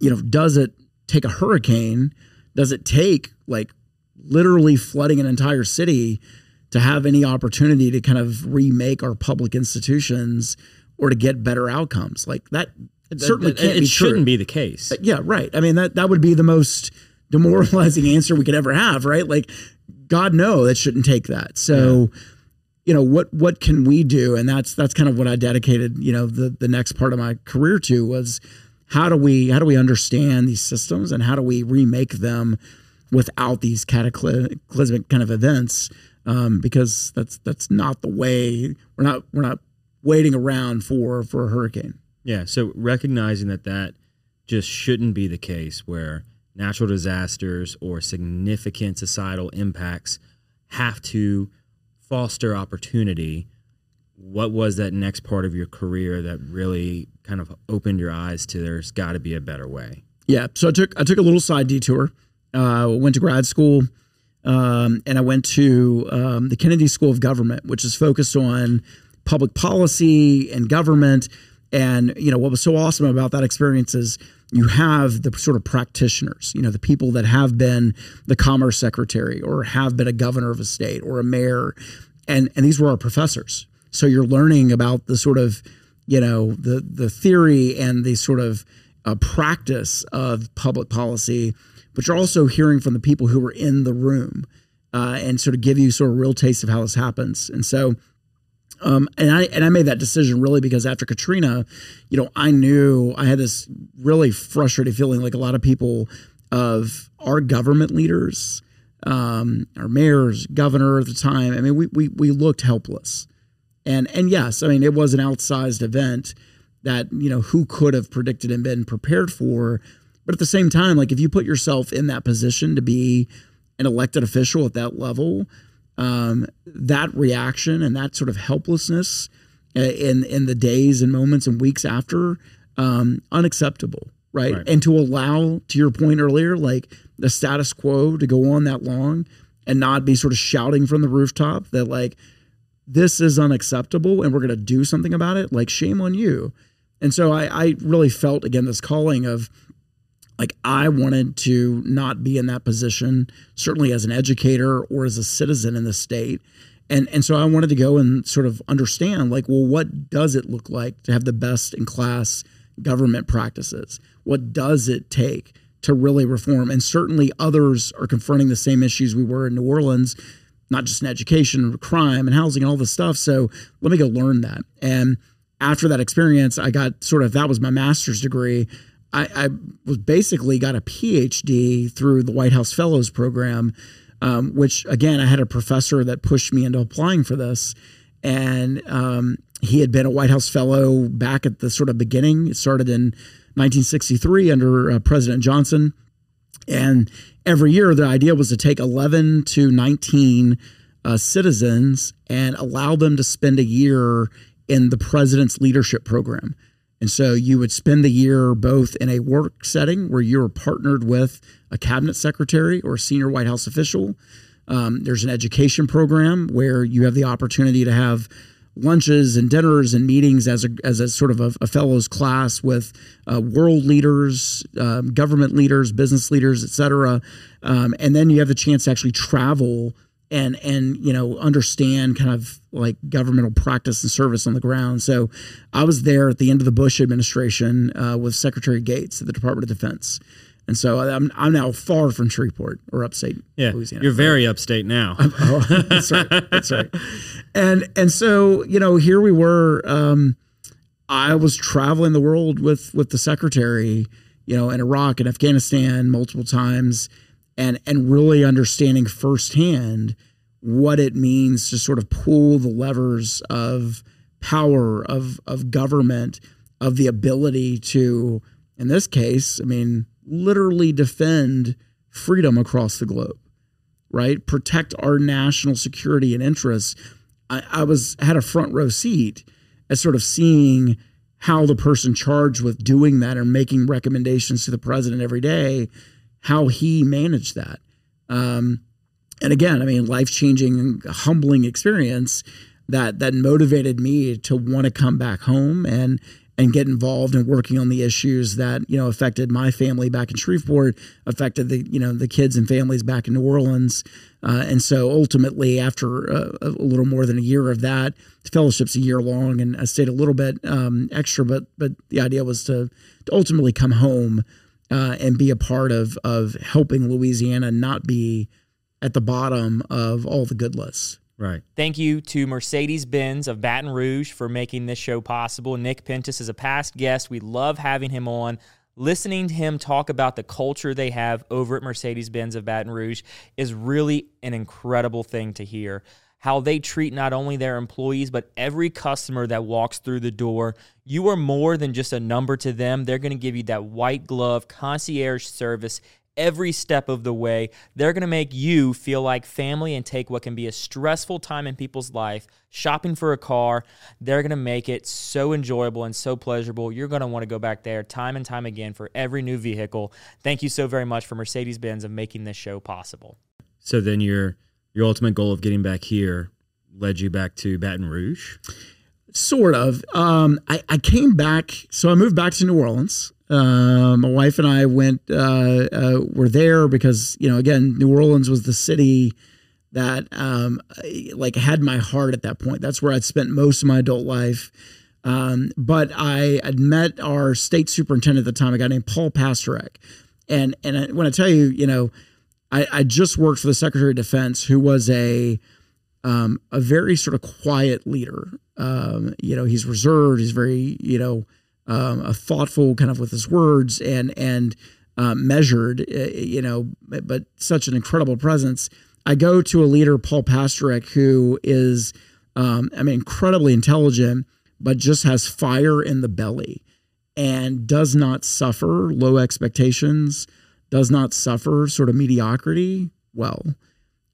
you know, does it take a hurricane? Does it take like literally flooding an entire city to have any opportunity to kind of remake our public institutions or to get better outcomes? Like that, it certainly can't it be shouldn't true. be the case. Yeah, right. I mean that that would be the most demoralizing <laughs> answer we could ever have, right? Like God no, that shouldn't take that. So, yeah. you know, what what can we do? And that's that's kind of what I dedicated, you know, the the next part of my career to was how do we how do we understand these systems and how do we remake them without these cataclysmic kind of events? Um, because that's that's not the way we're not we're not waiting around for for a hurricane. Yeah. So recognizing that that just shouldn't be the case where natural disasters or significant societal impacts have to foster opportunity what was that next part of your career that really kind of opened your eyes to there's got to be a better way? Yeah so i took i took a little side detour. Uh, went to grad school um, and i went to um, the kennedy school of government which is focused on public policy and government. And you know what was so awesome about that experience is you have the sort of practitioners, you know, the people that have been the commerce secretary or have been a governor of a state or a mayor. And, and these were our professors. So you're learning about the sort of, you know, the, the theory and the sort of uh, practice of public policy, but you're also hearing from the people who were in the room uh, and sort of give you sort of real taste of how this happens. And so, um, and I and I made that decision really because after Katrina, you know, I knew I had this really frustrated feeling like a lot of people of our government leaders, um, our mayors, governor at the time. I mean, we we we looked helpless, and and yes, I mean it was an outsized event that you know who could have predicted and been prepared for, but at the same time, like if you put yourself in that position to be an elected official at that level um, that reaction and that sort of helplessness uh, in in the days and moments and weeks after um, unacceptable right? right? and to allow to your point earlier like the status quo to go on that long and not be sort of shouting from the rooftop that like this is unacceptable and we're going to do something about it like shame on you and so I, I really felt again this calling of like I wanted to not be in that position, certainly as an educator or as a citizen in the state. And and so I wanted to go and sort of understand like, well, what does it look like to have the best in class government practices? What does it take to really reform? And certainly others are confronting the same issues we were in New Orleans, not just in education, crime and housing and all this stuff. So let me go learn that. And after that experience, I got sort of that was my master's degree. I, I was basically got a PhD through the White House Fellows Program, um, which again I had a professor that pushed me into applying for this, and um, he had been a White House Fellow back at the sort of beginning. It started in 1963 under uh, President Johnson, and every year the idea was to take 11 to 19 uh, citizens and allow them to spend a year in the president's leadership program. And so you would spend the year both in a work setting where you're partnered with a cabinet secretary or a senior White House official. Um, there's an education program where you have the opportunity to have lunches and dinners and meetings as a, as a sort of a, a fellows class with uh, world leaders, um, government leaders, business leaders, et cetera. Um, and then you have the chance to actually travel and and you know understand kind of like governmental practice and service on the ground. So I was there at the end of the Bush administration uh, with Secretary Gates at the Department of Defense. And so I'm, I'm now far from Shreveport or upstate yeah, Louisiana. You're very upstate now. <laughs> oh, that's right. That's right. And and so you know here we were. Um, I was traveling the world with with the secretary, you know, in Iraq and Afghanistan multiple times, and and really understanding firsthand what it means to sort of pull the levers of power of of government of the ability to in this case i mean literally defend freedom across the globe right? Protect our national security and interests. I, I was had a front row seat as sort of seeing how the person charged with doing that and making recommendations to the president every day how he managed that. Um, and again, I mean, life changing, humbling experience that that motivated me to want to come back home and and get involved in working on the issues that you know affected my family back in Shreveport, affected the you know the kids and families back in New Orleans, uh, and so ultimately, after a, a, little more than a year of that, the fellowship's a year long, and I stayed a little bit um, extra, but but the idea was to, to ultimately come home uh, and be a part of of helping Louisiana not be at the bottom of all the good lists. Right. Thank you to Mercedes Benz of Baton Rouge for making this show possible. Nick Pentis is a past guest. We love having him on. Listening to him talk about the culture they have over at Mercedes Benz of Baton Rouge is really an incredible thing to hear how they treat not only their employees, but every customer that walks through the door. You are more than just a number to them. They're going to give you that white glove concierge service every step of the way. They're going to make you feel like family and take what can be a stressful time in people's life, shopping for a car. They're going to make it so enjoyable and so pleasurable. You're going to want to go back there time and time again for every new vehicle. Thank you so very much for Mercedes Benz of making this show possible. So then you're your ultimate goal of getting back here led you back to Baton Rouge? Sort of. Um, I, I, came back, so I moved back to New Orleans. Uh, my wife and I went, uh, uh, were there because, you know, again, New Orleans was the city that, um, like, had my heart at that point. That's where I'd spent most of my adult life. Um, but I had met our state superintendent at the time, a guy named Paul Pastorek. And, and I, when I tell you, you know, I, I just worked for the Secretary of Defense, who was a um, a very sort of quiet leader. Um, you know, he's reserved. He's very you know um, a thoughtful kind of with his words and and uh, measured. Uh, you know, but such an incredible presence. I go to a leader, Paul Pastorek, who is um, I mean incredibly intelligent, but just has fire in the belly and does not suffer low expectations does not suffer sort of mediocrity well.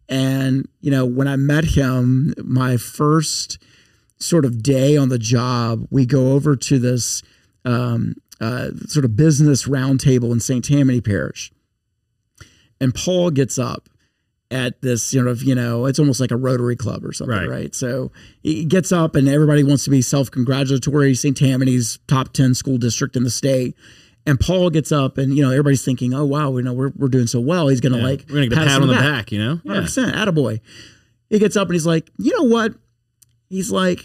And, you know, when I met him, my first sort of day on the job, we go over to this um, uh, sort of business roundtable in St. Tammany Parish. And Paul gets up at this sort of, you know, it's almost like a Rotary Club or something, right? right? So he gets up and everybody wants to be self congratulatory. St. Tammany's top 10 school district in the state. And Paul gets up, and you know everybody's thinking, "Oh wow, you know we're, we're doing so well." He's gonna yeah. like we're gonna get a pat on the back. back, you know, hundred percent, attaboy. He gets up and he's like, "You know what?" He's like,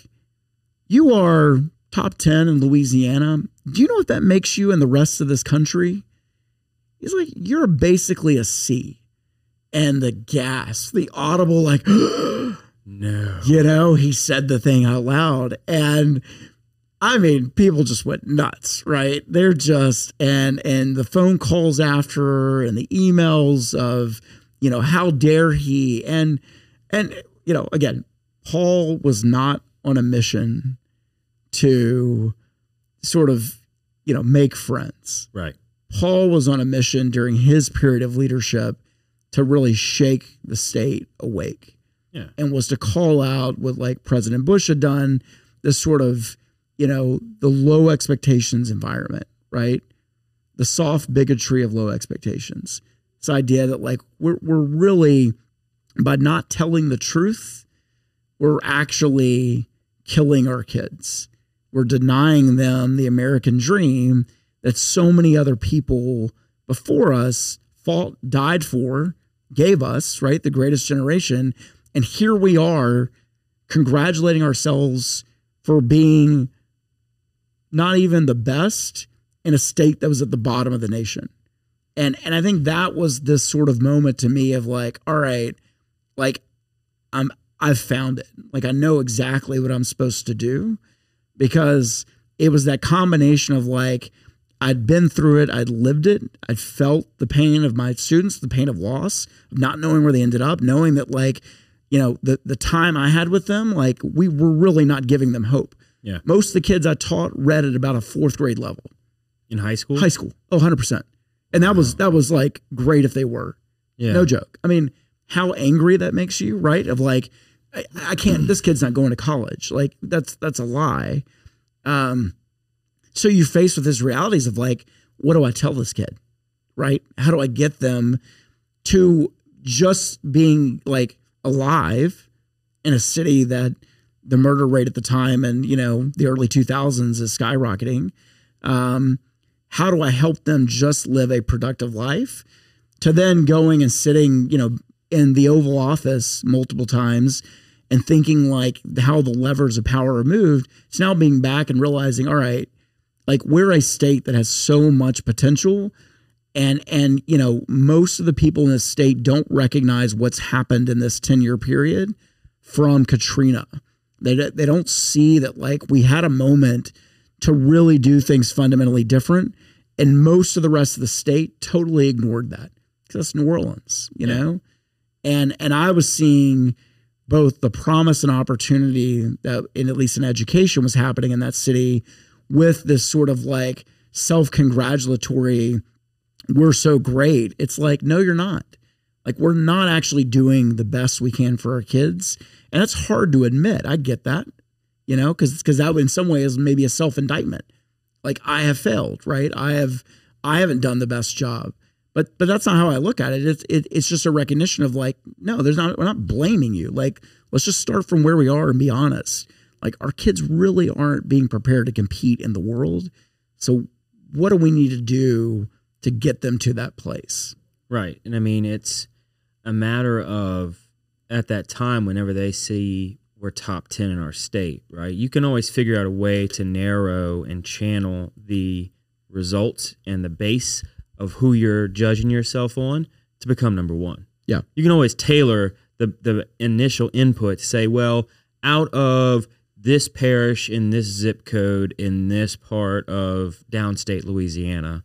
"You are top ten in Louisiana. Do you know what that makes you in the rest of this country?" He's like, "You're basically a C." And the gas, the audible, like, <gasps> no, you know, he said the thing out loud, and I mean, people just went nuts, right? They're just and and the phone calls after and the emails of, you know, how dare he and and you know, again, Paul was not on a mission to sort of, you know, make friends. Right. Paul was on a mission during his period of leadership to really shake the state awake. Yeah. And was to call out what like President Bush had done, this sort of, you know, the low expectations environment, right? The soft bigotry of low expectations. This idea that like we're we're really by not telling the truth, we're actually killing our kids. We're denying them the American dream that so many other people before us fought, died for, gave us, right? The greatest generation. And here we are congratulating ourselves for being not even the best in a state that was at the bottom of the nation. And and I think that was this sort of moment to me of like, all right, like I'm I've found it. Like I know exactly what I'm supposed to do because it was that combination of like I'd been through it, I'd lived it, I'd felt the pain of my students, the pain of loss, of not knowing where they ended up, knowing that like, you know, the the time I had with them, like we were really not giving them hope. Yeah. Most of the kids I taught read at about a fourth grade level. In high school? High school. Oh, 100%. And that was that was like great if they were. yeah. No joke. I mean, how angry that makes you, right? Of like, I, I can't. This kid's not going to college. Like that's that's a lie. Um, so you're faced with these realities of like, what do I tell this kid, right? How do I get them to just being like alive in a city that the murder rate at the time and you know the early 2000s is skyrocketing. Um, how do I help them just live a productive life? To then going and sitting, you know, in the Oval Office multiple times and thinking like how the levers of power are moved. It's now being back and realizing, all right, like we're a state that has so much potential and and you know most of the people in this state don't recognize what's happened in this 10 year period from Katrina. They they don't see that like we had a moment to really do things fundamentally different and most of the rest of the state totally ignored that because that's New Orleans, you know? And and I was seeing both the promise and opportunity that in at least in education was happening in that city with this sort of like self-congratulatory we're so great. It's like no you're not. Like we're not actually doing the best we can for our kids. And that's hard to admit. I get that. You know, cuz cuz that in some ways maybe a self-indictment. Like I have failed, right? I have I haven't done the best job. But but that's not how I look at it. It's it, it's just a recognition of like, no, there's not we're not blaming you. Like, let's just start from where we are and be honest. Like our kids really aren't being prepared to compete in the world. So what do we need to do to get them to that place? Right. And I mean, it's a matter of at that time, whenever they see we're top 10 in our state, right? You can always figure out a way to narrow and channel the results and the base of who you're judging yourself on to become number one. Yeah. You can always tailor the, the initial input to say, well, out of this parish in this zip code in this part of downstate Louisiana,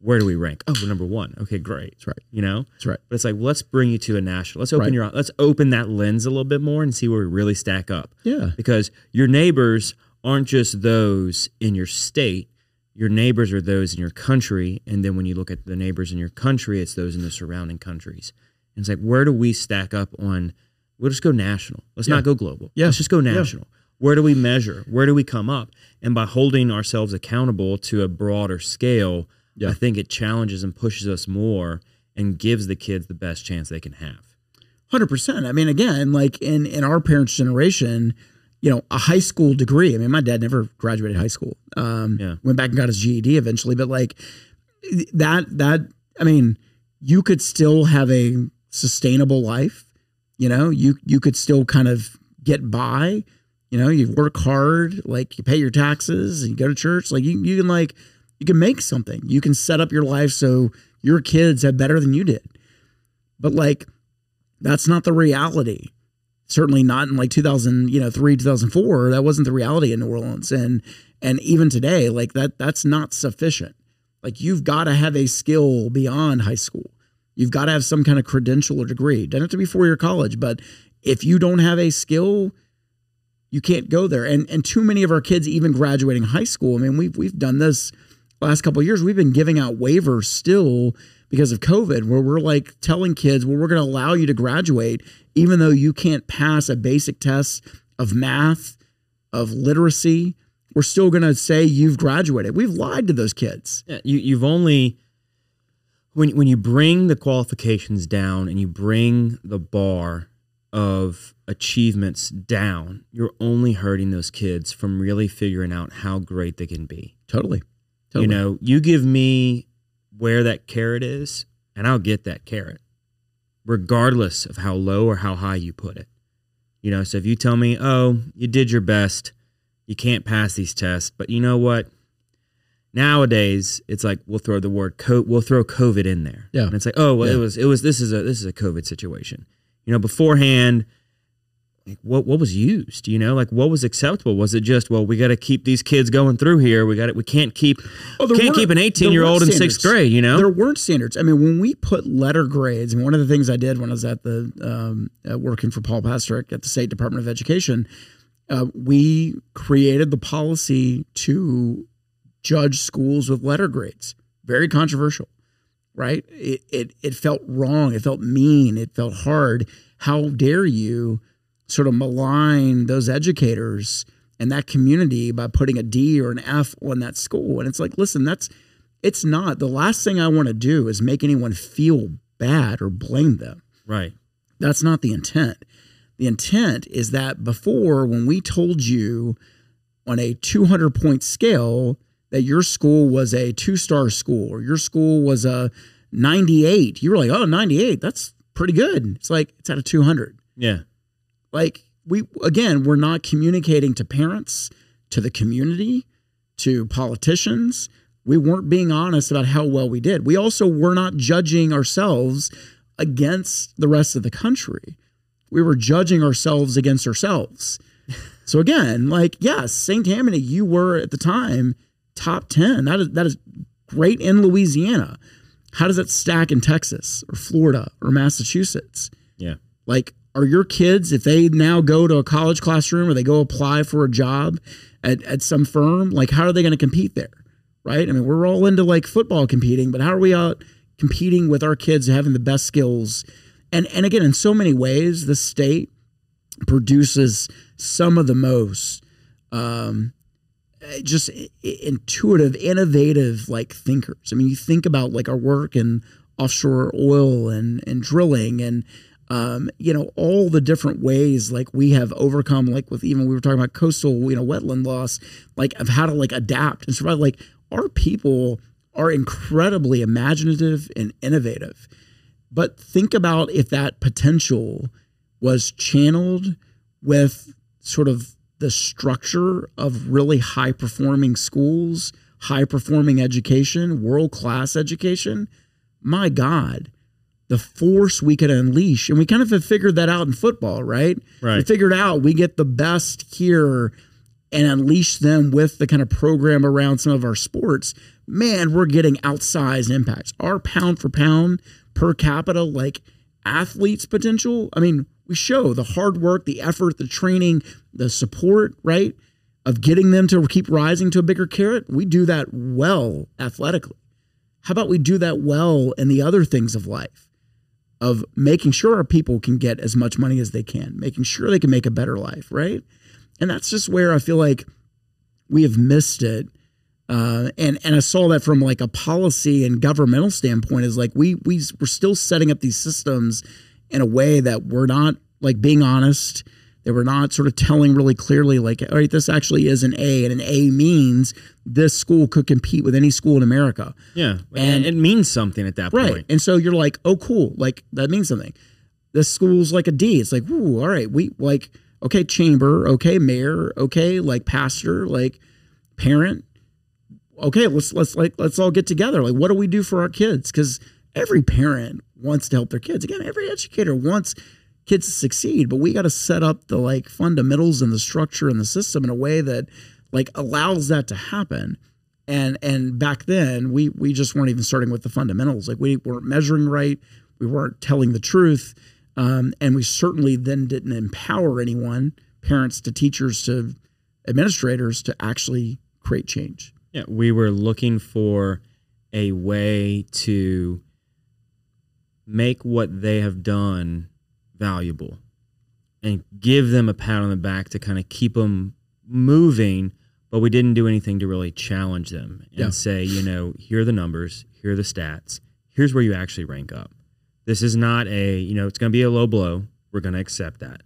where do we rank? Oh, we're number one. Okay, great. That's right. You know? That's right. But it's like, well, let's bring you to a national. Let's open Right. your let's open that lens a little bit more and see where we really stack up. Yeah. Because your neighbors aren't just those in your state. Your neighbors are those in your country. And then when you look at the neighbors in your country, it's those in the surrounding countries. And it's like, where do we stack up on we'll just go national. Let's Yeah. not go global. Yeah. Let's just go national. Where do we measure? Where do we come up? And by holding ourselves accountable to a broader scale, Yeah. I think it challenges and pushes us more and gives the kids the best chance they can have. Hundred percent. I mean, again, like in in our parents' generation, you know, a high school degree. I mean, my dad never graduated high school. Um, Yeah. went back and got his GED eventually, but like that that I mean, you could still have a sustainable life. You know, you you could still kind of get by. You know, you work hard, like you pay your taxes, and you go to church. Like you you can like you can make something. You can set up your life so your kids have better than you did. But like that's not the reality. certainly not in like 2000 you know 3 2004 that wasn't the reality in new orleans and and even today like that that's not sufficient like you've got to have a skill beyond high school you've got to have some kind of credential or degree doesn't have to be four year college but if you don't have a skill you can't go there and and too many of our kids even graduating high school i mean we've we've done this last couple of years we've been giving out waivers still because of covid where we're like telling kids well we're going to allow you to graduate even though you can't pass a basic test of math of literacy. We're still going to say you've graduated. We've lied to those kids. Yeah, you you've only when when you bring the qualifications down and you bring the bar of achievements down, you're only hurting those kids from really figuring out how great they can be. totally, totally. You know, you give me where that carrot is, and I'll get that carrot, regardless of how low or how high you put it. You know, so if you tell me, oh, you did your best, you can't pass these tests, but you know what? Nowadays, it's like we'll throw the word co- we'll throw COVID in there. Yeah. and it's like, oh, well, Yeah. it was it was this is a this is a COVID situation. You know, beforehand, like what what was used you know like what was acceptable was it just well we got to keep these kids going through here we got it we can't keep Oh, can't keep an 18 year old in sixth grade you know There weren't standards. I mean, when we put letter grades, and one of the things I did when I was at the um, uh, working for Paul Pastorek at the State Department of Education, uh, we created the policy to judge schools with letter grades. Very controversial, right? It it it felt wrong. It felt mean. It felt hard. How dare you sort of malign those educators and that community by putting a D or an F on that school? And it's like, listen, that's it's not the last thing I want to do is make anyone feel bad or blame them. right That's not the intent. The intent is that before, when we told you on a 200 point scale that your school was a two star school or your school was a 98, you were like, oh, 98, that's pretty good. It's like, it's out of 200 yeah like we again we're not communicating to parents to the community to politicians. We weren't being honest about how well we did. We also were not judging ourselves against the rest of the country. We were judging ourselves against ourselves. So again like yes st tammany you were at the time top 10 that is that is great in louisiana. How does it stack in texas or florida or massachusetts? Yeah. Like, are your kids, if they now go to a college classroom or they go apply for a job at, at some firm, like, how are they going to compete there? Right? I mean, we're all into like football competing, but how are we out competing with our kids having the best skills? And, and again, in so many ways, the state produces some of the most um, just intuitive, innovative like thinkers. I mean, you think about like our work in offshore oil and and drilling and um, you know all the different ways like we have overcome like with even we were talking about coastal you know wetland loss like of how to like adapt and survive like our people are incredibly imaginative and innovative but think about if that potential was channeled with sort of the structure of really high performing schools, high performing education, world class education. My God, the force we could unleash. And we kind of have figured that out in football, right? We figured out we get the best here and unleash them with the kind of program around some of our sports. Man, we're getting outsized impacts. Our pound for pound per capita, like athletes' potential. I mean, we show the hard work, the effort, the training, the support, right? Of getting them to keep rising to a bigger carrot. We do that well athletically. How about we do that well in the other things of life? Of making sure our people can get as much money as they can, making sure they can make a better life, right? And that's just where I feel like we have missed it. Uh, and and I saw that from like a policy and governmental standpoint is like we we we're still setting up these systems in a way that we're not like being honest that we're not sort of telling really clearly like all right this actually is an A and an A means this school could compete with any school in America. Yeah And- and it means something at that right point. and so you're like oh cool like that means something. This school's like a D. It's like ooh all right we like okay chamber okay mayor okay like pastor like parent. Okay let's let's like let's all get together. Like what do we do for our kids? Because every parent wants to help their kids. Again every educator wants kids to succeed, but we got to set up the like fundamentals and the structure and the system in a way that like allows that to happen. And and back then we we just weren't even starting with the fundamentals. Like we weren't measuring right, we weren't telling the truth, um, and we certainly then didn't empower anyone, parents to teachers to administrators, to actually create change. Yeah, we were looking for a way to make what they have done valuable and give them a pat on the back to kind of keep them moving but we didn't do anything to really challenge them and Yeah. say you know here are the numbers here are the stats here's where you actually rank up this is not a you know it's going to be a low blow we're going to accept that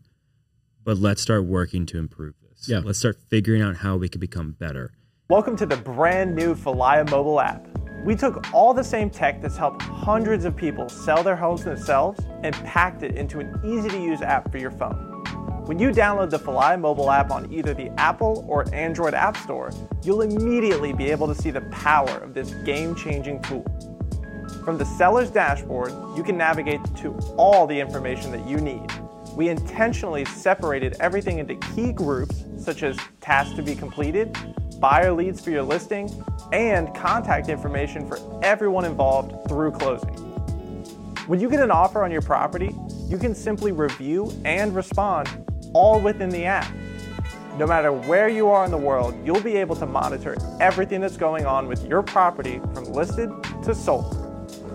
but let's start working to improve this Yeah. let's start figuring out how we can become better Welcome to the brand new Falaya mobile app. We took all the same tech that's helped hundreds of people sell their homes themselves and packed it into an easy to use app for your phone. When you download the Falaya mobile app on either the Apple or Android App Store, you'll immediately be able to see the power of this game changing tool. From the seller's dashboard, you can navigate to all the information that you need. We intentionally separated everything into key groups, such as tasks to be completed, buyer leads for your listing, and contact information for everyone involved through closing. When you get an offer on your property, you can simply review and respond all within the app. No matter where you are in the world, you'll be able to monitor everything that's going on with your property from listed to sold.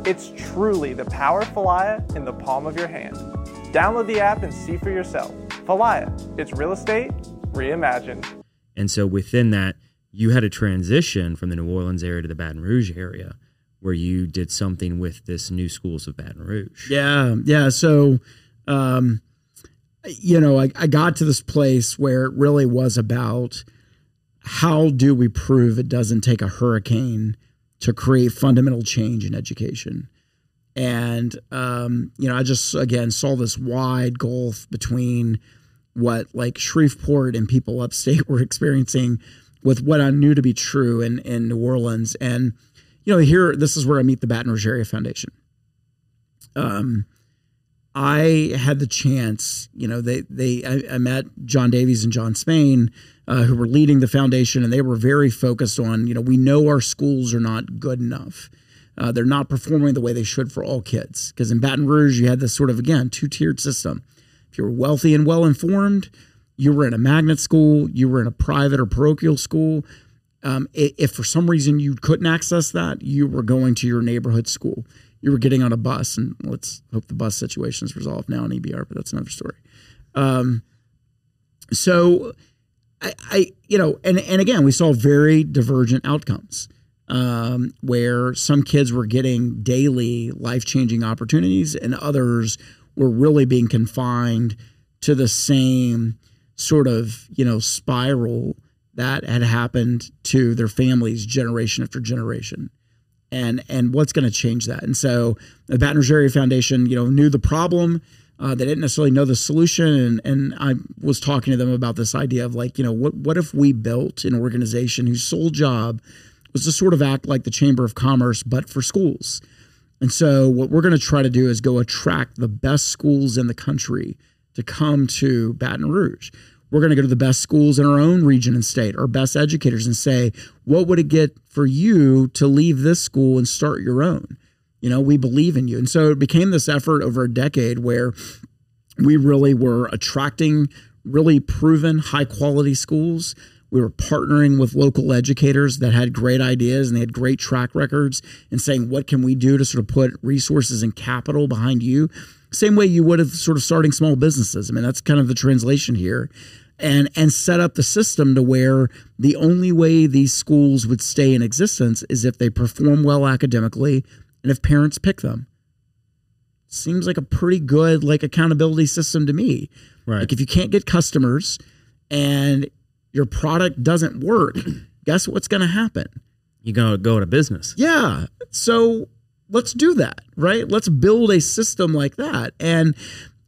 It's truly the power of Falaya in the palm of your hand. Download the app and see for yourself. Falaya, it's real estate reimagined. And so within that, you had a transition from the New Orleans area to the Baton Rouge area where you did something with this new schools of Baton Rouge. Yeah, yeah. So, um, you know, I, I got to this place where it really was about how do we prove it doesn't take a hurricane to create fundamental change in education. And um, you know, I just again saw this wide gulf between what like Shreveport and people upstate <laughs> were experiencing with what I knew to be true in in New Orleans. And you know, here this is where I meet the Baton Rouge Area Foundation. Um, I had the chance, you know, they they I, I met John Davies and John Spain, uh, who were leading the foundation, and they were very focused on, you know, we know our schools are not good enough. Uh, they're not performing the way they should for all kids. Because in Baton Rouge, you had this sort of again two tiered system. If you were wealthy and well informed, you were in a magnet school, you were in a private or parochial school. Um, if for some reason you couldn't access that, you were going to your neighborhood school. You were getting on a bus, and let's hope the bus situation is resolved now in EBR, but that's another story. Um, so, I, I, you know, and and again, we saw very divergent outcomes um, where some kids were getting daily life changing opportunities, and others were really being confined to the same sort of you know spiral that had happened to their families generation after generation. And and what's going to change that? And so the baton rouge area foundation you know knew the problem. Uh, they didn't necessarily know the solution. And and i was talking to them about this idea of like you know what what if we built an organization whose sole job was to sort of act like the chamber of commerce but for schools and so what we're going to try to do is go attract the best schools in the country to come to Baton Rouge. We're going to go to the best schools in our own region and state, our best educators, and say, what would it get for you to leave this school and start your own? You know, we believe in you. And so it became this effort over a decade where we really were attracting really proven high quality schools. We were partnering with local educators that had great ideas and they had great track records and saying, what can we do to sort of put resources and capital behind you? Same way you would have sort of starting small businesses. I mean, that's kind of the translation here. And and set up the system to where the only way these schools would stay in existence is if they perform well academically and if parents pick them seems like a pretty good like accountability system to me. Right. Like if you can't get customers and your product doesn't work, <clears throat> guess what's going to happen? You're going to go to business. Yeah. So let's do that, right? Let's build a system like that. And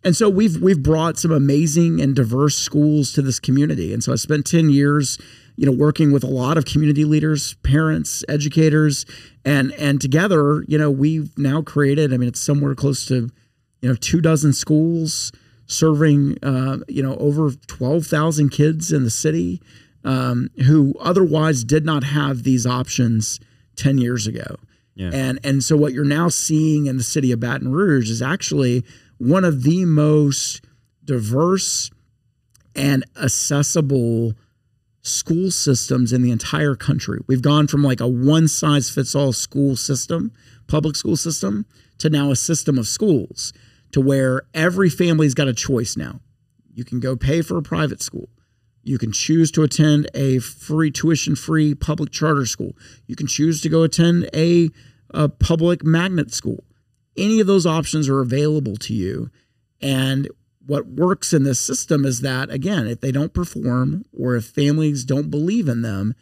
and so we've we've brought some amazing and diverse schools to this community. And so I spent 10 years, you know, working with a lot of community leaders, parents, educators, and and together, you know, we've now created, I mean, it's somewhere close to, you know, two dozen schools serving uh, you know over 12,000 kids in the city um, who otherwise did not have these options 10 years ago. Yeah. And and so what you're now seeing in the city of Baton Rouge is actually one of the most diverse and accessible school systems in the entire country. We've gone from like a one size fits all school system, public school system, to now a system of schools to where every family's got a choice now. You can go pay for a private school. You can choose to attend a free tuition free public charter school. You can choose to go attend a, a public magnet school. Any of those options are available to you. And what works in this system is that, again, if they don't perform or if families don't believe in them,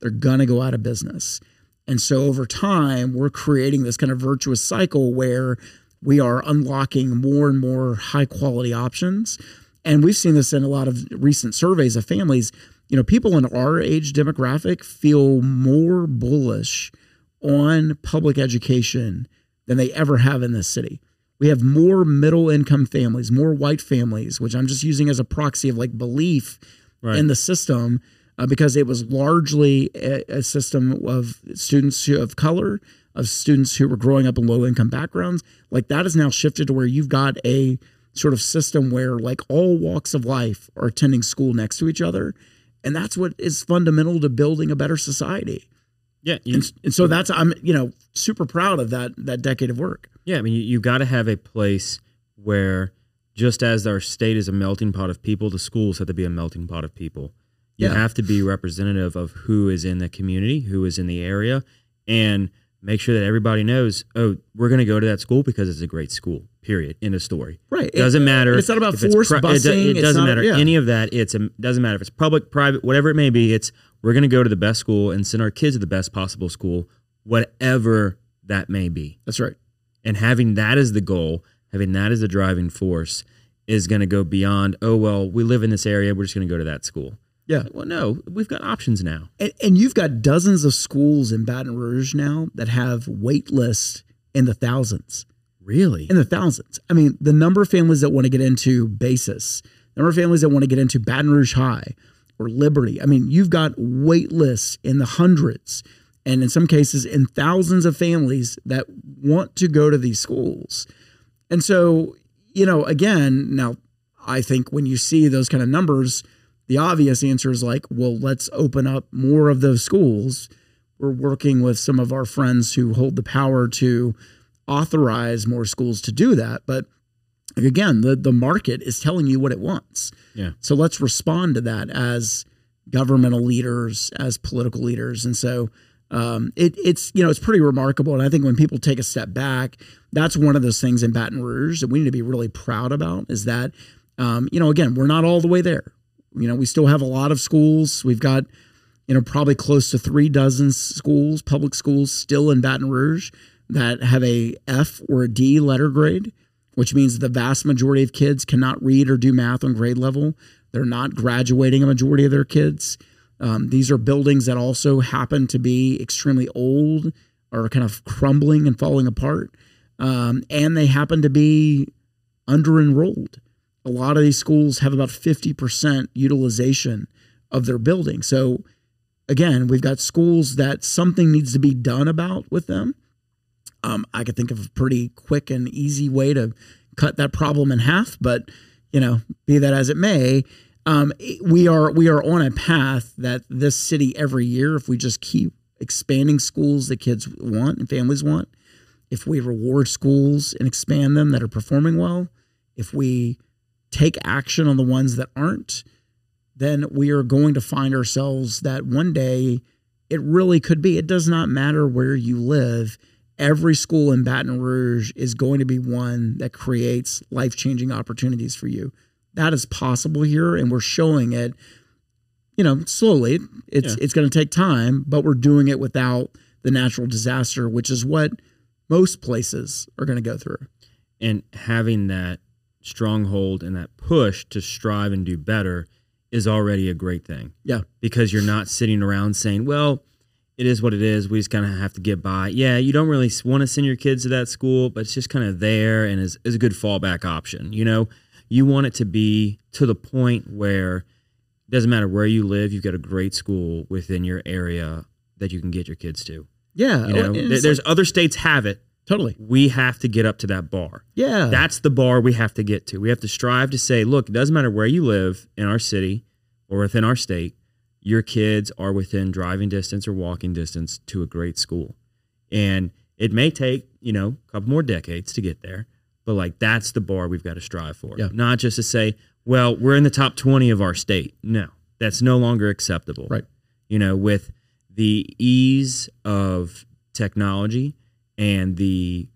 they're going to go out of business. And so over time, we're creating this kind of virtuous cycle where we are unlocking more and more high quality options. And we've seen this in a lot of recent surveys of families. You know, people in our age demographic feel more bullish on public education than they ever have in this city. We have more middle income families, more white families, which I'm just using as a proxy of like belief Right. in the system uh, because it was largely a, a system of students of color, of students who were growing up in low income backgrounds. Like that has now shifted to where you've got a sort of system where like all walks of life are attending school next to each other. And that's what is fundamental to building a better society. Yeah. You, And, and so that's I'm you know super proud of that that decade of work. Yeah, I mean, you, you got to have a place where, just as our state is a melting pot of people, the schools have to be a melting pot of people. You Yeah. have to be representative of who is in the community, who is in the area, and make sure that everybody knows. Oh, we're going to go to that school because it's a great school. Period. In a story. Right. It doesn't matter. it's not about forced pri- it do- busing. It, doesn't not- matter yeah. any of that. It's a, doesn't matter if it's public, private, whatever it may be. It's we're going to go to the best school and send our kids to the best possible school, whatever that may be That's right. and having that as the goal, having that as the driving force, is going to go beyond. Oh well, we live in this area. We're just going to go to that school. Yeah. Well, no, we've got options now. And, and you've got dozens of schools in Baton Rouge now that have wait lists in the thousands. Really? In the thousands. I mean, the number of families that want to get into Basis, the number of families that want to get into Baton Rouge High or Liberty. I mean, you've got wait lists in the hundreds and in some cases in thousands of families that want to go to these schools. And so, you know, again, now I think when you see those kind of numbers, the obvious answer is like, well, let's open up more of those schools. We're working with some of our friends who hold the power to authorize more schools to do that. But again, the, the market is telling you what it wants. Yeah. So let's respond to that as governmental leaders, as political leaders. And so um, it, it's, you know, it's pretty remarkable. And I think when people take a step back, that's one of those things in Baton Rouge that we need to be really proud about is that, um, you know, again, we're not all the way there. You know, we still have a lot of schools. We've got, you know, probably close to three dozen schools, public schools still in Baton Rouge that have a F or a D letter grade, which means the vast majority of kids cannot read or do math on grade level. They're not graduating a majority of their kids. Um, these are buildings that also happen to be extremely old or kind of crumbling and falling apart. Um, and they happen to be under enrolled. A lot of these schools have about 50% utilization of their building. So, again, we've got schools that something needs to be done about with them. Um, I could think of a pretty quick and easy way to cut that problem in half, but you know, be that as it may, um, we are we are on a path that this city every year, if we just keep expanding schools that kids want and families want, if we reward schools and expand them that are performing well, if we take action on the ones that aren't, then we are going to find ourselves that one day it really could be. It does not matter where you live. Every school in Baton Rouge is going to be one that creates life changing opportunities for you. That is possible here, and we're showing it. You know, slowly. It's Yeah. it's going to take time, but we're doing it without the natural disaster, which is what most places are going to go through. and having that stronghold and that push to strive and do better is already a great thing. Yeah. Because you're not sitting around saying, well, it is what it is. We just kind of have to get by. Yeah, you don't really want to send your kids to that school, but it's just kind of there and is, is a good fallback option. You know, You want it to be to the point where it doesn't matter where you live, you've got a great school within your area that you can get your kids to. Yeah, You know, and There- it's there's like- other states have it. Totally. We have to get up to that bar. Yeah, That's the bar we have to get to. We have to strive to say, look, it doesn't matter where you live in our city or within our state, your kids are within driving distance or walking distance to a great school. And it may take, you know, a couple more decades to get there, but like that's the bar we've got to strive for. Yeah. Not just to say, well, we're in the top 20 of our state. No, that's no longer acceptable. Right. You know, with the ease of technology and the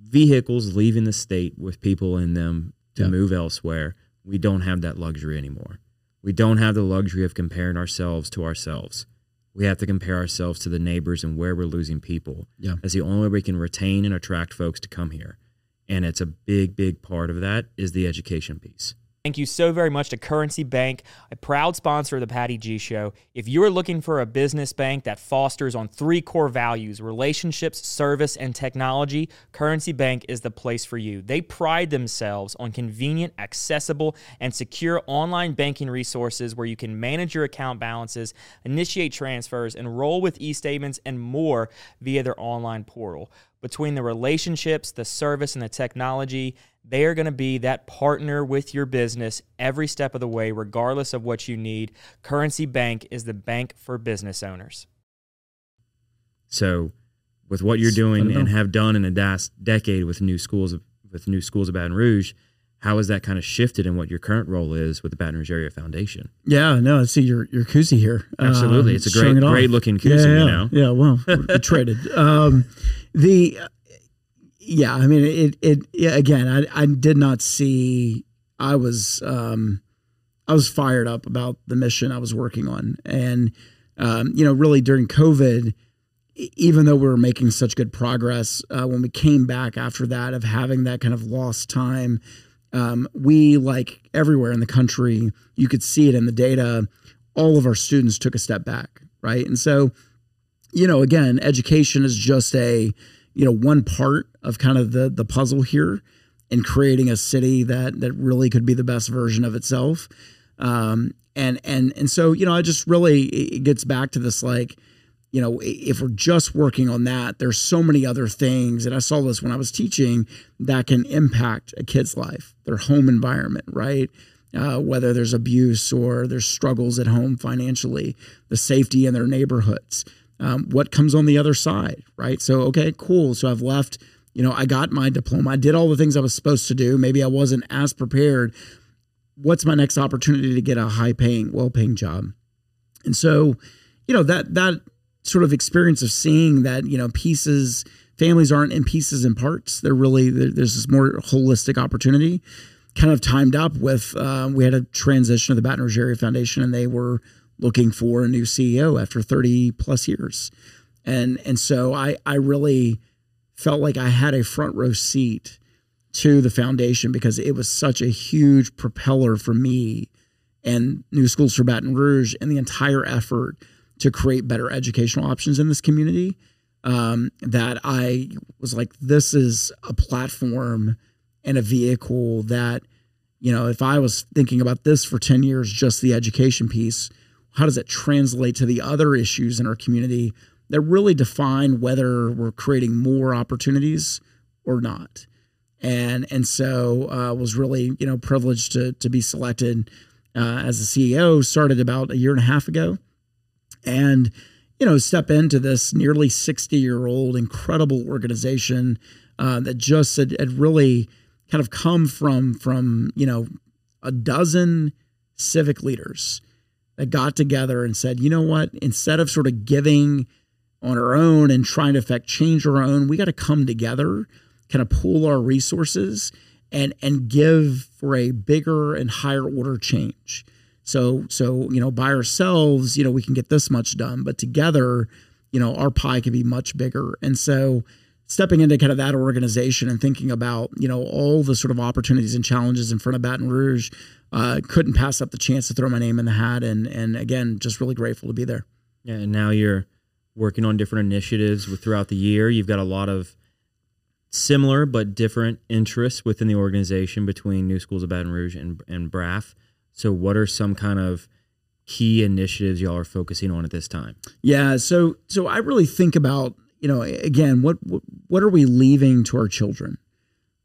vehicles leaving the state with people in them to Yeah. move elsewhere, we don't have that luxury anymore. We don't have the luxury of comparing ourselves to ourselves. We have to compare ourselves to the neighbors and where we're losing people. Yeah. That's the only way we can retain and attract folks to come here. And it's a big, big part of that is the education piece. Thank you so very much to Currency Bank, a proud sponsor of the Patty G Show. If you are looking for a business bank that fosters on three core values relationships, service, and technology, Currency Bank is the place for you. They pride themselves on convenient, accessible, and secure online banking resources where you can manage your account balances, initiate transfers, enroll with e statements, and more via their online portal. Between the relationships, the service, and the technology, they are going to be that partner with your business every step of the way, regardless of what you need. Currency Bank is the bank for business owners. So, with what you're doing and have done in a das- decade with new schools of, with new schools of Baton Rouge, how has that kind of shifted in what your current role is with the Baton Rouge Area Foundation? Yeah, no, I see your your koozie here. Absolutely. Um, It's a great- it off. great looking yeah, koozie, you yeah, know? Yeah, well, <laughs> we- we traded. Um, the yeah, I mean it. It again, I I did not see. I was um, I was fired up about the mission I was working on, and um, you know, really during COVID, even though we were making such good progress, uh, when we came back after that of having that kind of lost time, um, we like everywhere in the country, you could see it in the data. All of our students took a step back, right? And so, you know, again, education is just a you know one part of kind of the the puzzle here in creating a city that that really could be the best version of itself. Um, and and and so you know, I just really it gets back to this like you know, if we're just working on that, there's so many other things. And I saw this when I was teaching that can impact a kid's life, their home environment, right? Uh, whether there's abuse or there's struggles at home financially, the safety in their neighborhoods, um, what comes on the other side, right? So, okay, cool. So I've left, you know, I got my diploma, I did all the things I was supposed to do. Maybe I wasn't as prepared. What's my next opportunity to get a high paying, well paying job? And so, you know, that, that, sort of experience of seeing that you know pieces families aren't in pieces and parts they're really there's this more holistic opportunity kind of timed up with uh, we had a transition of the baton rouge area foundation and they were looking for a new ceo after 30 plus years. And and so i i really felt like i had a front row seat to the foundation because it was such a huge propeller for me and new schools for baton rouge and the entire effort to create better educational options in this community um, that I was like, this is a platform and a vehicle that, you know, if I was thinking about this for 10 years, just the education piece, how does it translate to the other issues in our community that really define whether we're creating more opportunities or not? And and so uh, was really you know privileged to to be selected uh, as a CEO. Started about a year and a half ago, and you know step into this nearly 60 year old incredible organization uh, that just had, had really kind of come from from you know a dozen civic leaders that got together and said you know what instead of sort of giving on our own and trying to affect change our own we got to come together kind of pool our resources and and give for a bigger and higher order change so so you know by ourselves, you know we can get this much done, but together, you know our pie can be much bigger. And so stepping into kind of that organization and thinking about you know all the sort of opportunities and challenges in front of Baton Rouge, uh, couldn't pass up the chance to throw my name in the hat. And and again, just really grateful to be there. Yeah, and now you're working on different initiatives with throughout the year. You've got a lot of similar but different interests within the organization between New Schools of Baton Rouge and, and BRAF. So, what are some kind of key initiatives y'all are focusing on at this time? Yeah, so so I really think about you know again what what are we leaving to our children?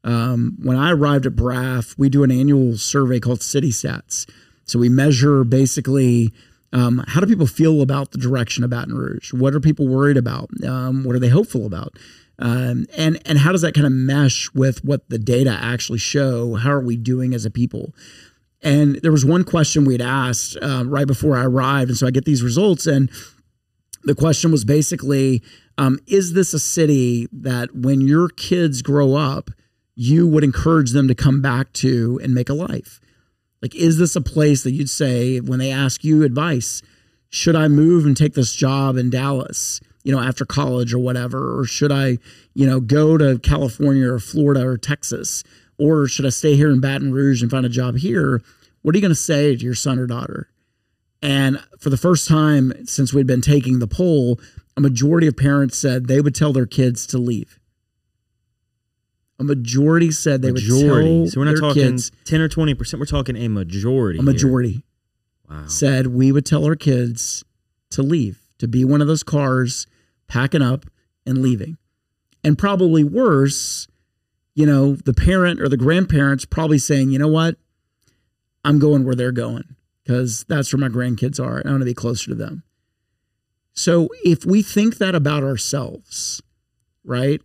Um, when I arrived at BRAF, we do an annual survey called City Stats. So we measure basically um, how do people feel about the direction of Baton Rouge? What are people worried about? Um, what are they hopeful about? Um, and and how does that kind of mesh with what the data actually show? How are we doing as a people? And there was one question we had asked uh, right before I arrived, and so I get these results, and the question was basically, um, is this a city that when your kids grow up, you would encourage them to come back to and make a life? Like, is this a place that you'd say when they ask you advice, should I move and take this job in Dallas? you know, after college or whatever? Or should I, you know, go to California or Florida or Texas? Or should I stay here in Baton Rouge and find a job here? What are you going to say to your son or daughter? And for the first time since we'd been taking the poll, a majority of parents said they would tell their kids to leave. A majority said they majority. would tell so we're not talking kids, 10 or 20%, we're talking a majority. A majority. Wow. Said we would tell our kids to leave to be one of those cars packing up and leaving. And probably worse, you know, the parent or the grandparents probably saying, you know what? I'm going where they're going because that's where my grandkids are. and I want to be closer to them. So if we think that about ourselves, right?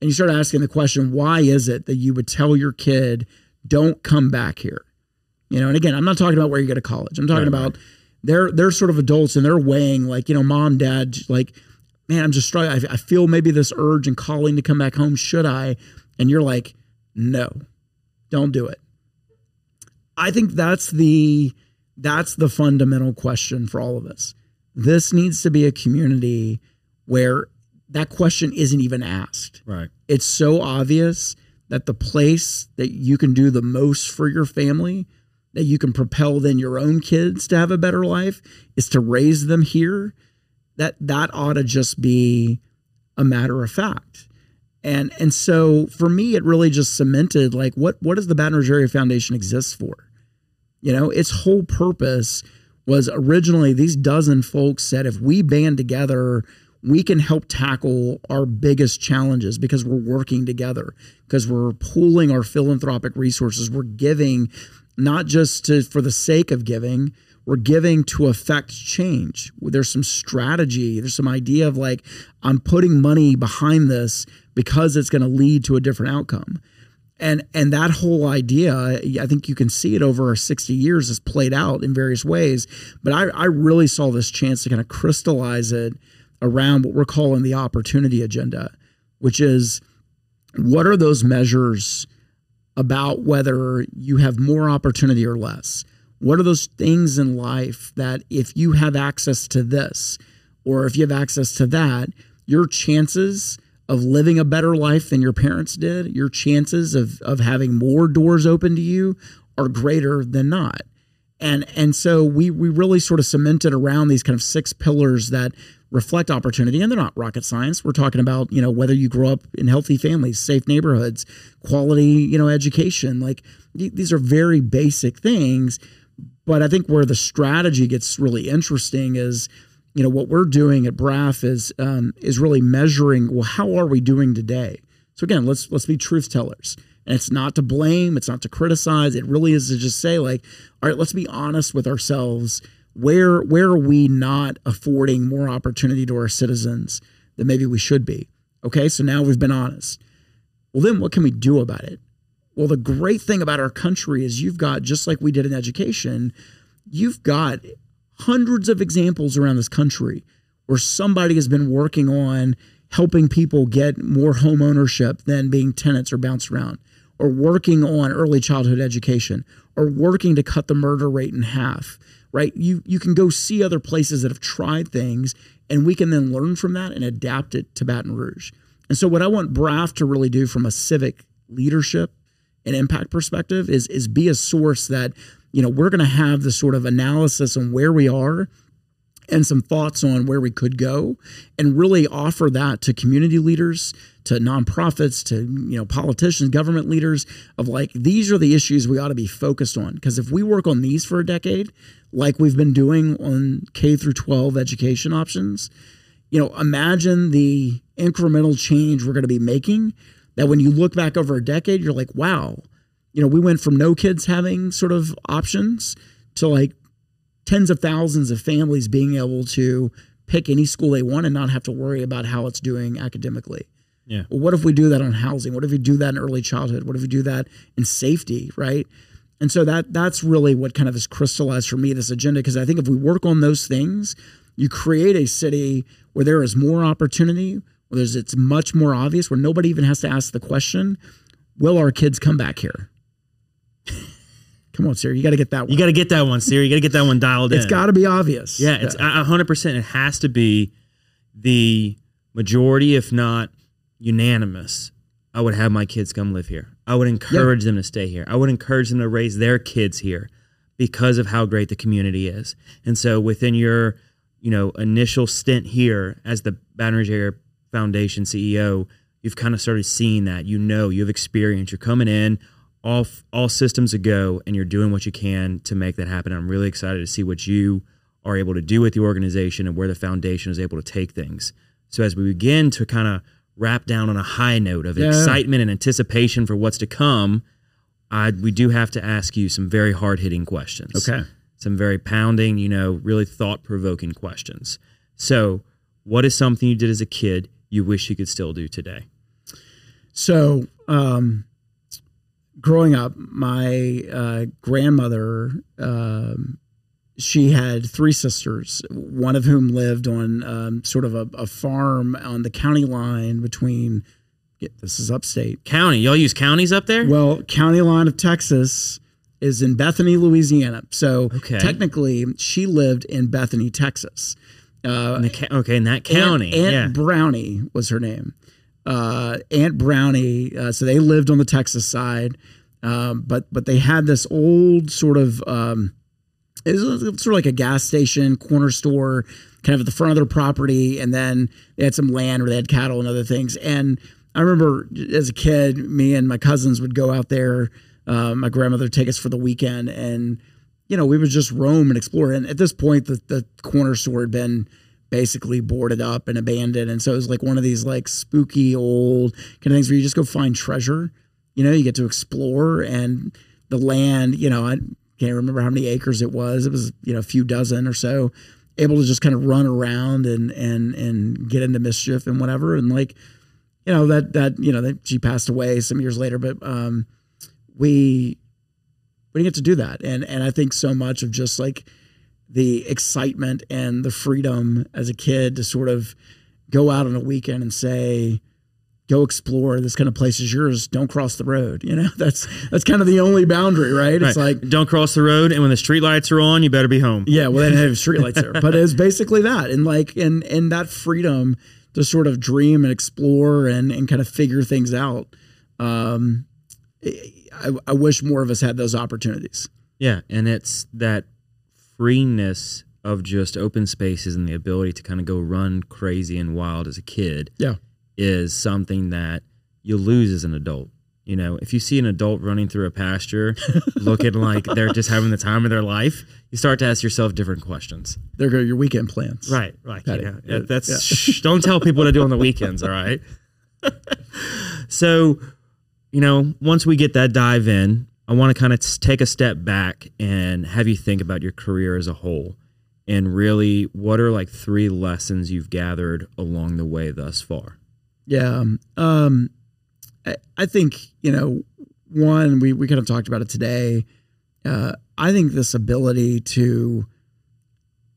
And you start asking the question, why is it that you would tell your kid, don't come back here? You know, and again, I'm not talking about where you go to college. I'm talking right, about right they're they're sort of adults and they're weighing like you know mom dad like man i'm just struggling I, I feel maybe this urge and calling to come back home should i and you're like no don't do it i think that's the that's the fundamental question for all of us this needs to be a community where that question isn't even asked. Right. It's so obvious that the place that you can do the most for your family that you can propel then your own kids to have a better life is to raise them here. That that ought to just be a matter of fact. And and so for me it really just cemented like what what does the Baton Rouge Area Foundation exist for? You know its whole purpose was originally these dozen folks said if we band together we can help tackle our biggest challenges because we're working together because we're pooling our philanthropic resources we're giving not just to, for the sake of giving. We're giving to affect change. There's some strategy. There's some idea of like, I'm putting money behind this because it's going to lead to a different outcome. And and that whole idea, I think you can see it over 60 years has played out in various ways. But I, I really saw this chance to kind of crystallize it around what we're calling the opportunity agenda, which is what are those measures about whether you have more opportunity or less. What are those things in life that if you have access to this or if you have access to that, your chances of living a better life than your parents did, your chances of, of having more doors open to you are greater than not. And and so we we really sort of cemented around these kind of six pillars that reflect opportunity and they're not rocket science we're talking about you know whether you grow up in healthy families safe neighborhoods quality you know education like these are very basic things but i think where the strategy gets really interesting is you know what we're doing at braf is um, is really measuring well how are we doing today so again let's let's be truth tellers and it's not to blame it's not to criticize it really is to just say like all right let's be honest with ourselves where where are we not affording more opportunity to our citizens than maybe we should be? Okay, so now we've been honest. Well, then what can we do about it? Well, the great thing about our country is you've got, just like we did in education, you've got hundreds of examples around this country where somebody has been working on helping people get more home ownership than being tenants or bounce around, or working on early childhood education, or working to cut the murder rate in half right? You you can go see other places that have tried things, and we can then learn from that and adapt it to Baton Rouge. And so, what I want BRAF to really do from a civic leadership and impact perspective is is be a source that you know we're going to have the sort of analysis on where we are and some thoughts on where we could go and really offer that to community leaders to nonprofits to you know politicians government leaders of like these are the issues we ought to be focused on. Because if we work on these for a decade like we've been doing on K through 12 education options you know imagine the incremental change we're going to be making that when you look back over a decade you're like wow you know we went from no kids having sort of options to like tens of thousands of families being able to pick any school they want and not have to worry about how it's doing academically. Yeah. Well, what if we do that on housing? What if we do that in early childhood? What if we do that in safety, right? And so that that's really what kind of has crystallized for me this agenda because I think if we work on those things, you create a city where there is more opportunity, where there's it's much more obvious, where nobody even has to ask the question, will our kids come back here? Come on, Siri, you got to get that one. You got to get that one, Siri. You got to get that one dialed in. It's got to be obvious. Yeah, it's a hundred percent. It has to be the majority, if not unanimous. I would have my kids come live here. I would encourage them to stay here. I would encourage them to raise their kids here because of how great the community is. And so within your, you know, initial stint here as the Baton Rouge Area Foundation CEO, you've kind of started seeing that. You know, you have experience. You're coming in all all systems a go, and you're doing what you can to make that happen. I'm really excited to see what you are able to do with the organization and where the foundation is able to take things. So as we begin to kind of wrap down on a high note of Yeah. excitement and anticipation for what's to come, I, we do have to ask you some very hard hitting questions. Okay. Some very pounding, you know, really thought provoking questions. So, what is something you did as a kid you wish you could still do today? So, um, growing up, my uh, grandmother, um, she had three sisters, one of whom lived on um, sort of a, a farm on the county line between. yeah, This is upstate. County. Y'all use counties up there? Well, county line of Texas is in Bethany, Louisiana. So Okay. technically, she lived in Bethany, Texas. Uh, in ca- okay, in that county. Aunt, Aunt yeah. Brownie was her name. Uh, Aunt Brownie. Uh, so they lived on the Texas side, um, but but they had this old sort of um, it was sort of like a gas station, corner store, kind of at the front of their property, and then they had some land where they had cattle and other things. And I remember as a kid, me and my cousins would go out there. Uh, my grandmother would take us for the weekend, and you know we would just roam and explore. And at this point, the the corner store had been basically boarded up and abandoned, and so it was like one of these like spooky old kind of things where you just go find treasure. You know, you get to explore and the land. You know, I can't remember how many acres it was. It was you know a few dozen or so. Able to just kind of run around and and and get into mischief and whatever. And like, you know that that you know that she passed away some years later, but um, we we didn't get to do that. And and I think so much of just like the excitement and the freedom as a kid to sort of go out on a weekend and say go explore this kind of place is yours. Don't cross the road. You know <laughs> that's that's kind of the only boundary right, it's like don't cross the road, and when the street lights are on, you better be home. yeah well they didn't have <laughs> streetlights there but it's basically that and like and and that freedom to sort of dream and explore and and kind of figure things out um I, I wish more of us had those opportunities. Yeah, and it's that freeness of just open spaces and the ability to kind of go run crazy and wild as a kid yeah is something that you lose as an adult. You know, if you see an adult running through a pasture <laughs> looking like they're just having the time of their life, you start to ask yourself different questions. there go your weekend plans Right, right. Got yeah, it. yeah, Yeah. that's Yeah. <laughs> shh, don't tell people what to do on the weekends, all right? <laughs> so, you know, once we get that dive in, I want to kind of take a step back and have you think about your career as a whole and really what are like three lessons you've gathered along the way thus far? Yeah. Um, I, I think, you know, one, we, we kind of talked about it today. Uh, I think this ability to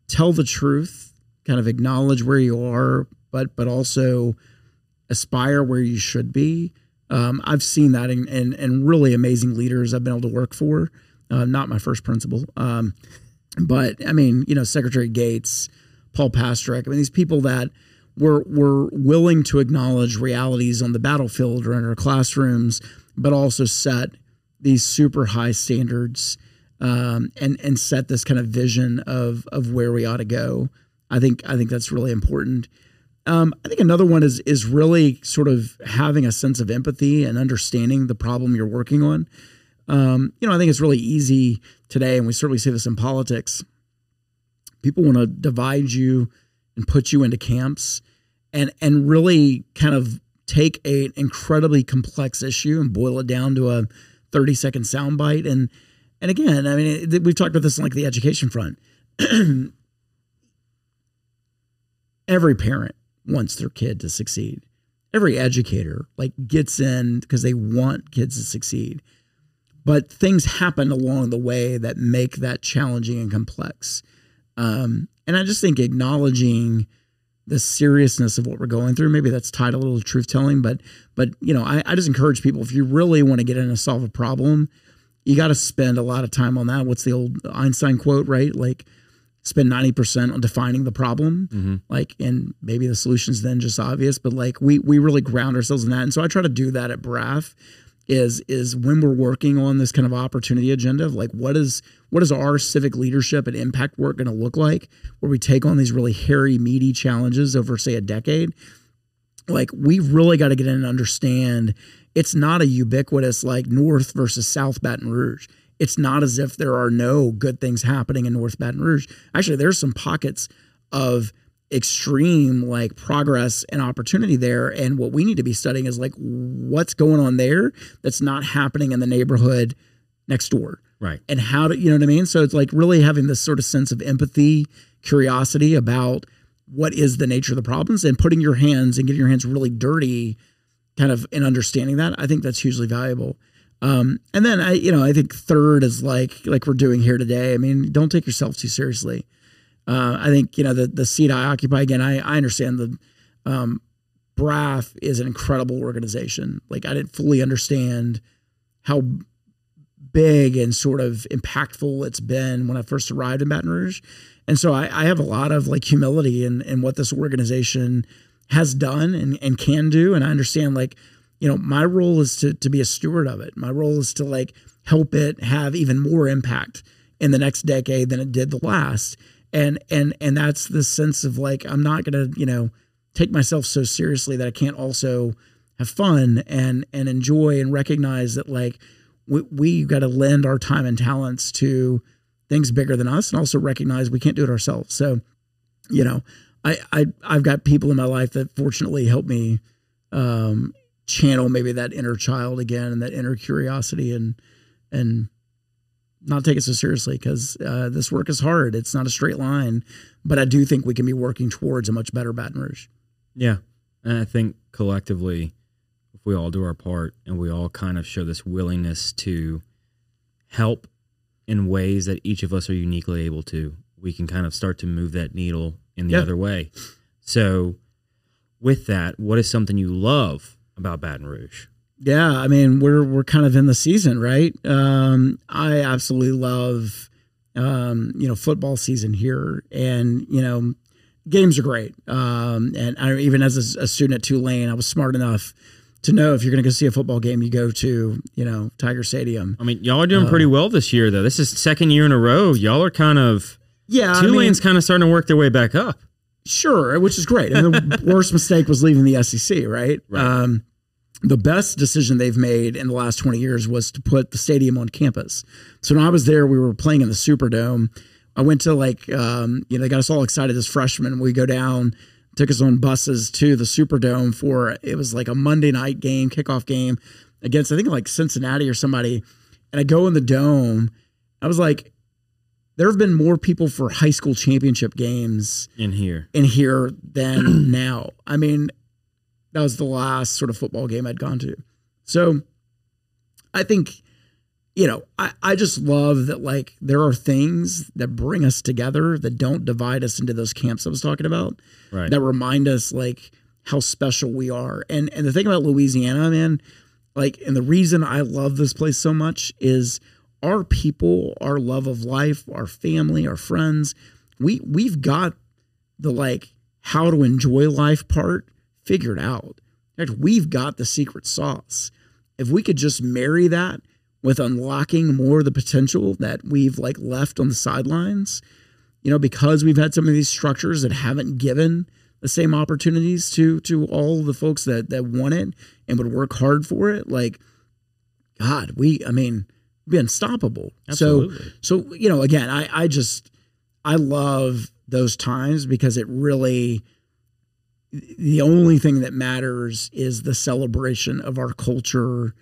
tell the truth, kind of acknowledge where you are, but, but also aspire where you should be. Um, I've seen that in, in, in really amazing leaders I've been able to work for. Uh, not my first principal. Um, but I mean, you know, Secretary Gates, Paul Pastorek, I mean, these people that were were willing to acknowledge realities on the battlefield or in our classrooms, but also set these super high standards um, and and set this kind of vision of of where we ought to go. I think I think that's really important. Um, I think another one is is really sort of having a sense of empathy and understanding the problem you're working on. Um, you know, I think it's really easy today, and we certainly see this in politics. People want to divide you and put you into camps, and and really kind of take a incredibly complex issue and boil it down to a 30 second soundbite. And and again, I mean, it, we've talked about this in like the education front. <clears throat> Every parent wants their kid to succeed. Every educator like gets in because they want kids to succeed. But things happen along the way that make that challenging and complex. Um, and I just think acknowledging the seriousness of what we're going through, maybe that's tied a little to truth telling, but but you know, I, I just encourage people if you really want to get in and solve a problem, you got to spend a lot of time on that. What's the old Einstein quote, right? Like spend 90% on defining the problem mm-hmm. like and maybe the solution's then just obvious but like we we really ground ourselves in that and so i try to do that at BRAF is is when we're working on this kind of opportunity agenda of like what is what is our civic leadership and impact work going to look like where we take on these really hairy meaty challenges over say a decade like we've really got to get in and understand it's not a ubiquitous like north versus south baton rouge it's not as if there are no good things happening in North Baton Rouge. Actually, there's some pockets of extreme like progress and opportunity there. And what we need to be studying is like what's going on there that's not happening in the neighborhood next door. Right. And how to, you know what I mean? So it's like really having this sort of sense of empathy, curiosity about what is the nature of the problems and putting your hands and getting your hands really dirty kind of in understanding that. I think that's hugely valuable. Um, and then I, you know, I think third is like like we're doing here today. I mean, don't take yourself too seriously. Uh, I think you know the the seat I occupy again. I I understand the um, is an incredible organization. Like I didn't fully understand how big and sort of impactful it's been when I first arrived in Baton Rouge, and so I, I have a lot of like humility in in what this organization has done and and can do, and I understand like you know, my role is to to be a steward of it. My role is to like help it have even more impact in the next decade than it did the last. And and and that's the sense of like I'm not to, you know, take myself so seriously that I can't also have fun and and enjoy and recognize that like we we got to lend our time and talents to things bigger than us and also recognize we can't do it ourselves. So, you know, I I I've got people in my life that fortunately help me um, channel maybe that inner child again and that inner curiosity and and not take it so seriously because uh, this work is hard. It's not a straight line, but I do think we can be working towards a much better Baton Rouge. Yeah, and I think collectively, if we all do our part and we all kind of show this willingness to help in ways that each of us are uniquely able to, we can kind of start to move that needle in the yeah. other way. So, with that, what is something you love about Baton Rouge? Yeah, I mean we're we're kind of in the season, right? Um, I absolutely love um, you know football season here, and you know games are great. Um, and I, even as a, a, student at Tulane, I was smart enough to know if you're going to go see a football game, you go to you know Tiger Stadium. I mean, y'all are doing uh, pretty well this year, though. This is second year in a row. Y'all are kind of yeah. Tulane's I mean, kind of starting to work their way back up. Sure, which is great. And the <laughs> worst mistake was leaving the SEC, right? right. Um, the best decision they've made in the last 20 years was to put the stadium on campus. So when I was there, we were playing in the Superdome. I went to like, um, you know, they got us all excited as freshmen. We go down, took us on buses to the Superdome for it was like a Monday night game, kickoff game against I think like Cincinnati or somebody. And I go in the dome. I was like, there have been more people for high school championship games in here in here than <clears throat> now. I mean, that was the last sort of football game I'd gone to. So I think, you know, I, I just love that like there are things that bring us together that don't divide us into those camps I was talking about. Right. That remind us like how special we are. And and the thing about Louisiana, man, like and the reason I love this place so much is our people, our love of life, our family, our friends, we we've got the like how to enjoy life part figured out. In fact, we've got the secret sauce. If we could just marry that with unlocking more of the potential that we've like left on the sidelines, you know, because we've had some of these structures that haven't given the same opportunities to to all the folks that that want it and would work hard for it, like God, we I mean, be unstoppable. Absolutely. So so you know, again, I I just I love those times because it really the only thing that matters is the celebration of our culture,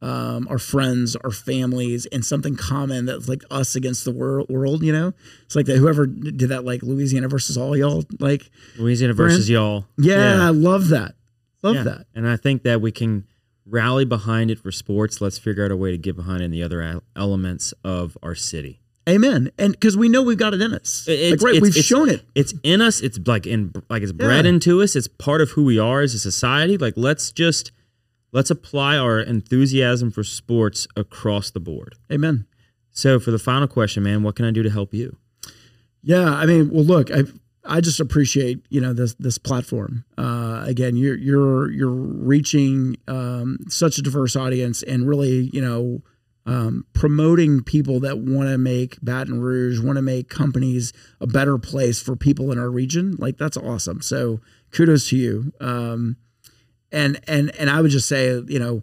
um, our friends, our families, and something common that's like us against the world. World, you know, it's like that. Whoever did that, like Louisiana versus all y'all, like Louisiana versus y'all. yeah, I love that. Love Yeah. that. And I think that we can rally behind it for sports. Let's figure out a way to get behind in the other elements of our city. Amen. And because we know we've got it in us, It's- like right, it's- we've it's- shown it. It's in us. It's like in like it's bred Yeah. into us. It's part of who we are as a society. Like let's just let's apply our enthusiasm for sports across the board. Amen. So for the final question, man, what can I do to help you? Yeah, I mean, well, look, I I just appreciate you know this this platform. Uh, again, you're you're you're reaching um, such a diverse audience and really you know um, promoting people that want to make Baton Rouge, want to make companies a better place for people in our region. Like that's awesome. So kudos to you. Um, and and and I would just say, you know,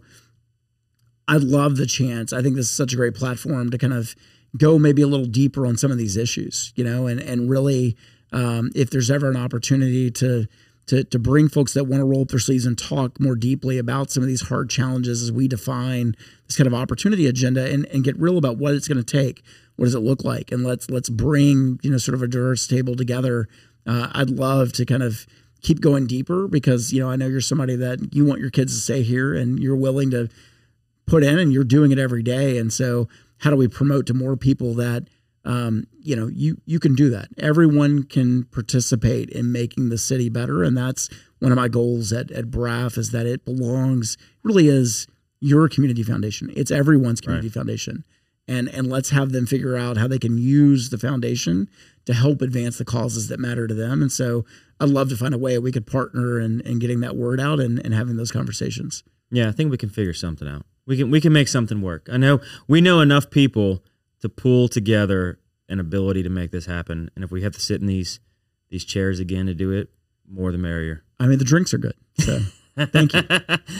I love the chance. I think this is such a great platform to kind of go maybe a little deeper on some of these issues, you know, and and really, um, if there's ever an opportunity to to to bring folks that want to roll up their sleeves and talk more deeply about some of these hard challenges as we define this kind of opportunity agenda and and get real about what it's going to take, what does it look like, and let's let's bring you know sort of a diverse table together. Uh, I'd love to kind of keep going deeper because you know I know you're somebody that you want your kids to stay here and you're willing to put in and you're doing it every day. And so how do we promote to more people that um, you know you you can do that. Everyone can participate in making the city better and that's one of my goals at, at braf is that it belongs really is your community foundation. It's everyone's community foundation. And and let's have them figure out how they can use the foundation to help advance the causes that matter to them. And so i'd love to find a way we could partner in, in getting that word out and, and having those conversations. Yeah, I think we can figure something out. We can we can make something work. I know we know enough people to pull together an ability to make this happen. And if we have to sit in these these chairs again to do it, more the merrier. i mean the drinks are good so <laughs> thank you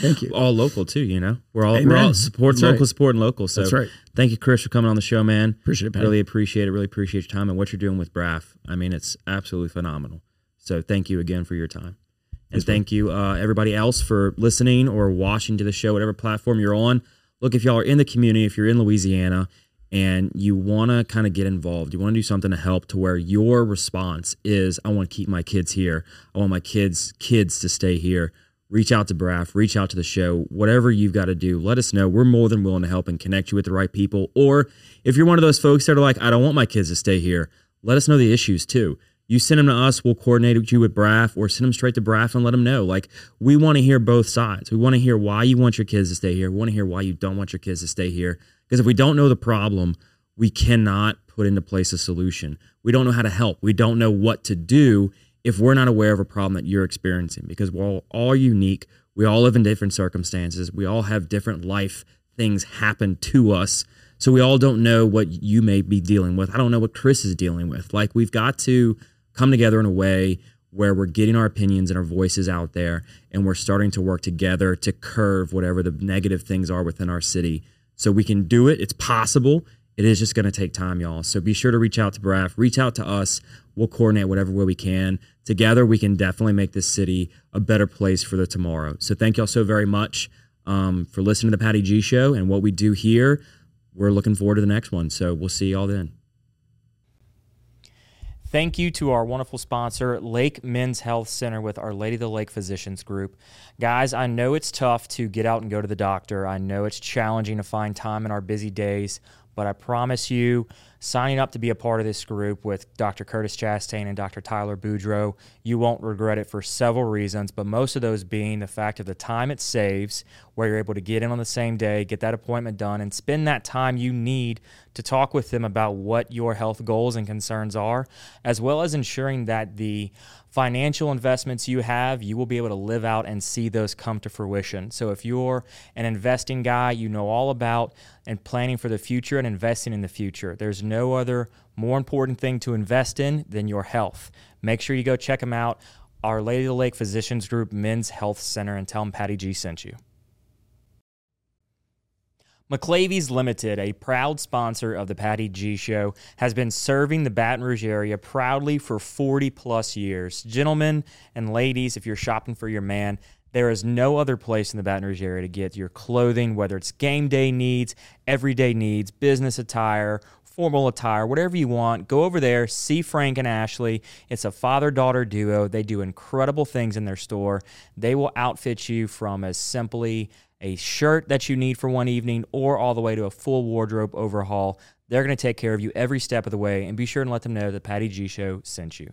thank you All local too, you know. We're all we're all Amen. supporting That's right. local, supporting local. So That's right. thank you, Chris, for coming on the show, man. Appreciate it, Patty. Really appreciate it. Really appreciate your time and what you're doing with BRAF. I mean, it's absolutely phenomenal. So thank you again for your time. And thank you, uh, everybody else, for listening or watching to the show, whatever platform you're on. Look, if y'all are in the community, if you're in Louisiana and you want to kind of get involved, you want to do something to help to where your response is, I want to keep my kids here. I want my kids' kids to stay here. Reach out to BRAF, reach out to the show, whatever you've got to do. Let us know. We're more than willing to help and connect you with the right people. Or if you're one of those folks that are like, I don't want my kids to stay here, let us know the issues too. You send them to us, we'll coordinate you with BRAF or send them straight to BRAF and let them know. Like, we want to hear both sides. We want to hear why you want your kids to stay here. We want to hear why you don't want your kids to stay here. Because if we don't know the problem, we cannot put into place a solution. We don't know how to help. We don't know what to do if we're not aware of a problem that you're experiencing because we're all, unique. We all live in different circumstances. We all have different life things happen to us. So we all don't know what you may be dealing with. I don't know what Chris is dealing with. Like we've got to come together in a way where we're getting our opinions and our voices out there and we're starting to work together to curve whatever the negative things are within our city. So we can do it. It's possible. It is just going to take time, y'all. So be sure to reach out to BRAF, reach out to us. We'll coordinate whatever way we can. Together, we can definitely make this city a better place for the tomorrow. So thank y'all so very much um, for listening to the Patty G Show and what we do here. We're looking forward to the next one. So we'll see y'all then. Thank you to our wonderful sponsor, Lake Men's Health Center with Our Lady of the Lake Physicians Group. Guys, I know it's tough to get out and go to the doctor. I know it's challenging to find time in our busy days, but I promise you, signing up to be a part of this group with Dr. Curtis Chastain and Dr. Tyler Boudreau, you won't regret it for several reasons, but most of those being the fact of the time it saves, where you're able to get in on the same day, get that appointment done, and spend that time you need to talk with them about what your health goals and concerns are, as well as ensuring that the financial investments you have, you will be able to live out and see those come to fruition. So if you're an investing guy, you know all about and planning for the future and investing in the future. There's no other more important thing to invest in than your health. Make sure you go check them out. Our Lady of the Lake Physicians Group Men's Health Center and tell them Patty G sent you. McLavy's Limited, a proud sponsor of the Patty G Show, has been serving the Baton Rouge area proudly for 40 plus years. Gentlemen and ladies, if you're shopping for your man, there is no other place in the Baton Rouge area to get your clothing, whether it's game day needs, everyday needs, business attire, formal attire, whatever you want. Go over there, see Frank and Ashley. It's a father daughter duo. They do incredible things in their store. They will outfit you from as simply a shirt that you need for one evening, or all the way to a full wardrobe overhaul. They're going to take care of you every step of the way, and be sure and let them know that Patty G Show sent you.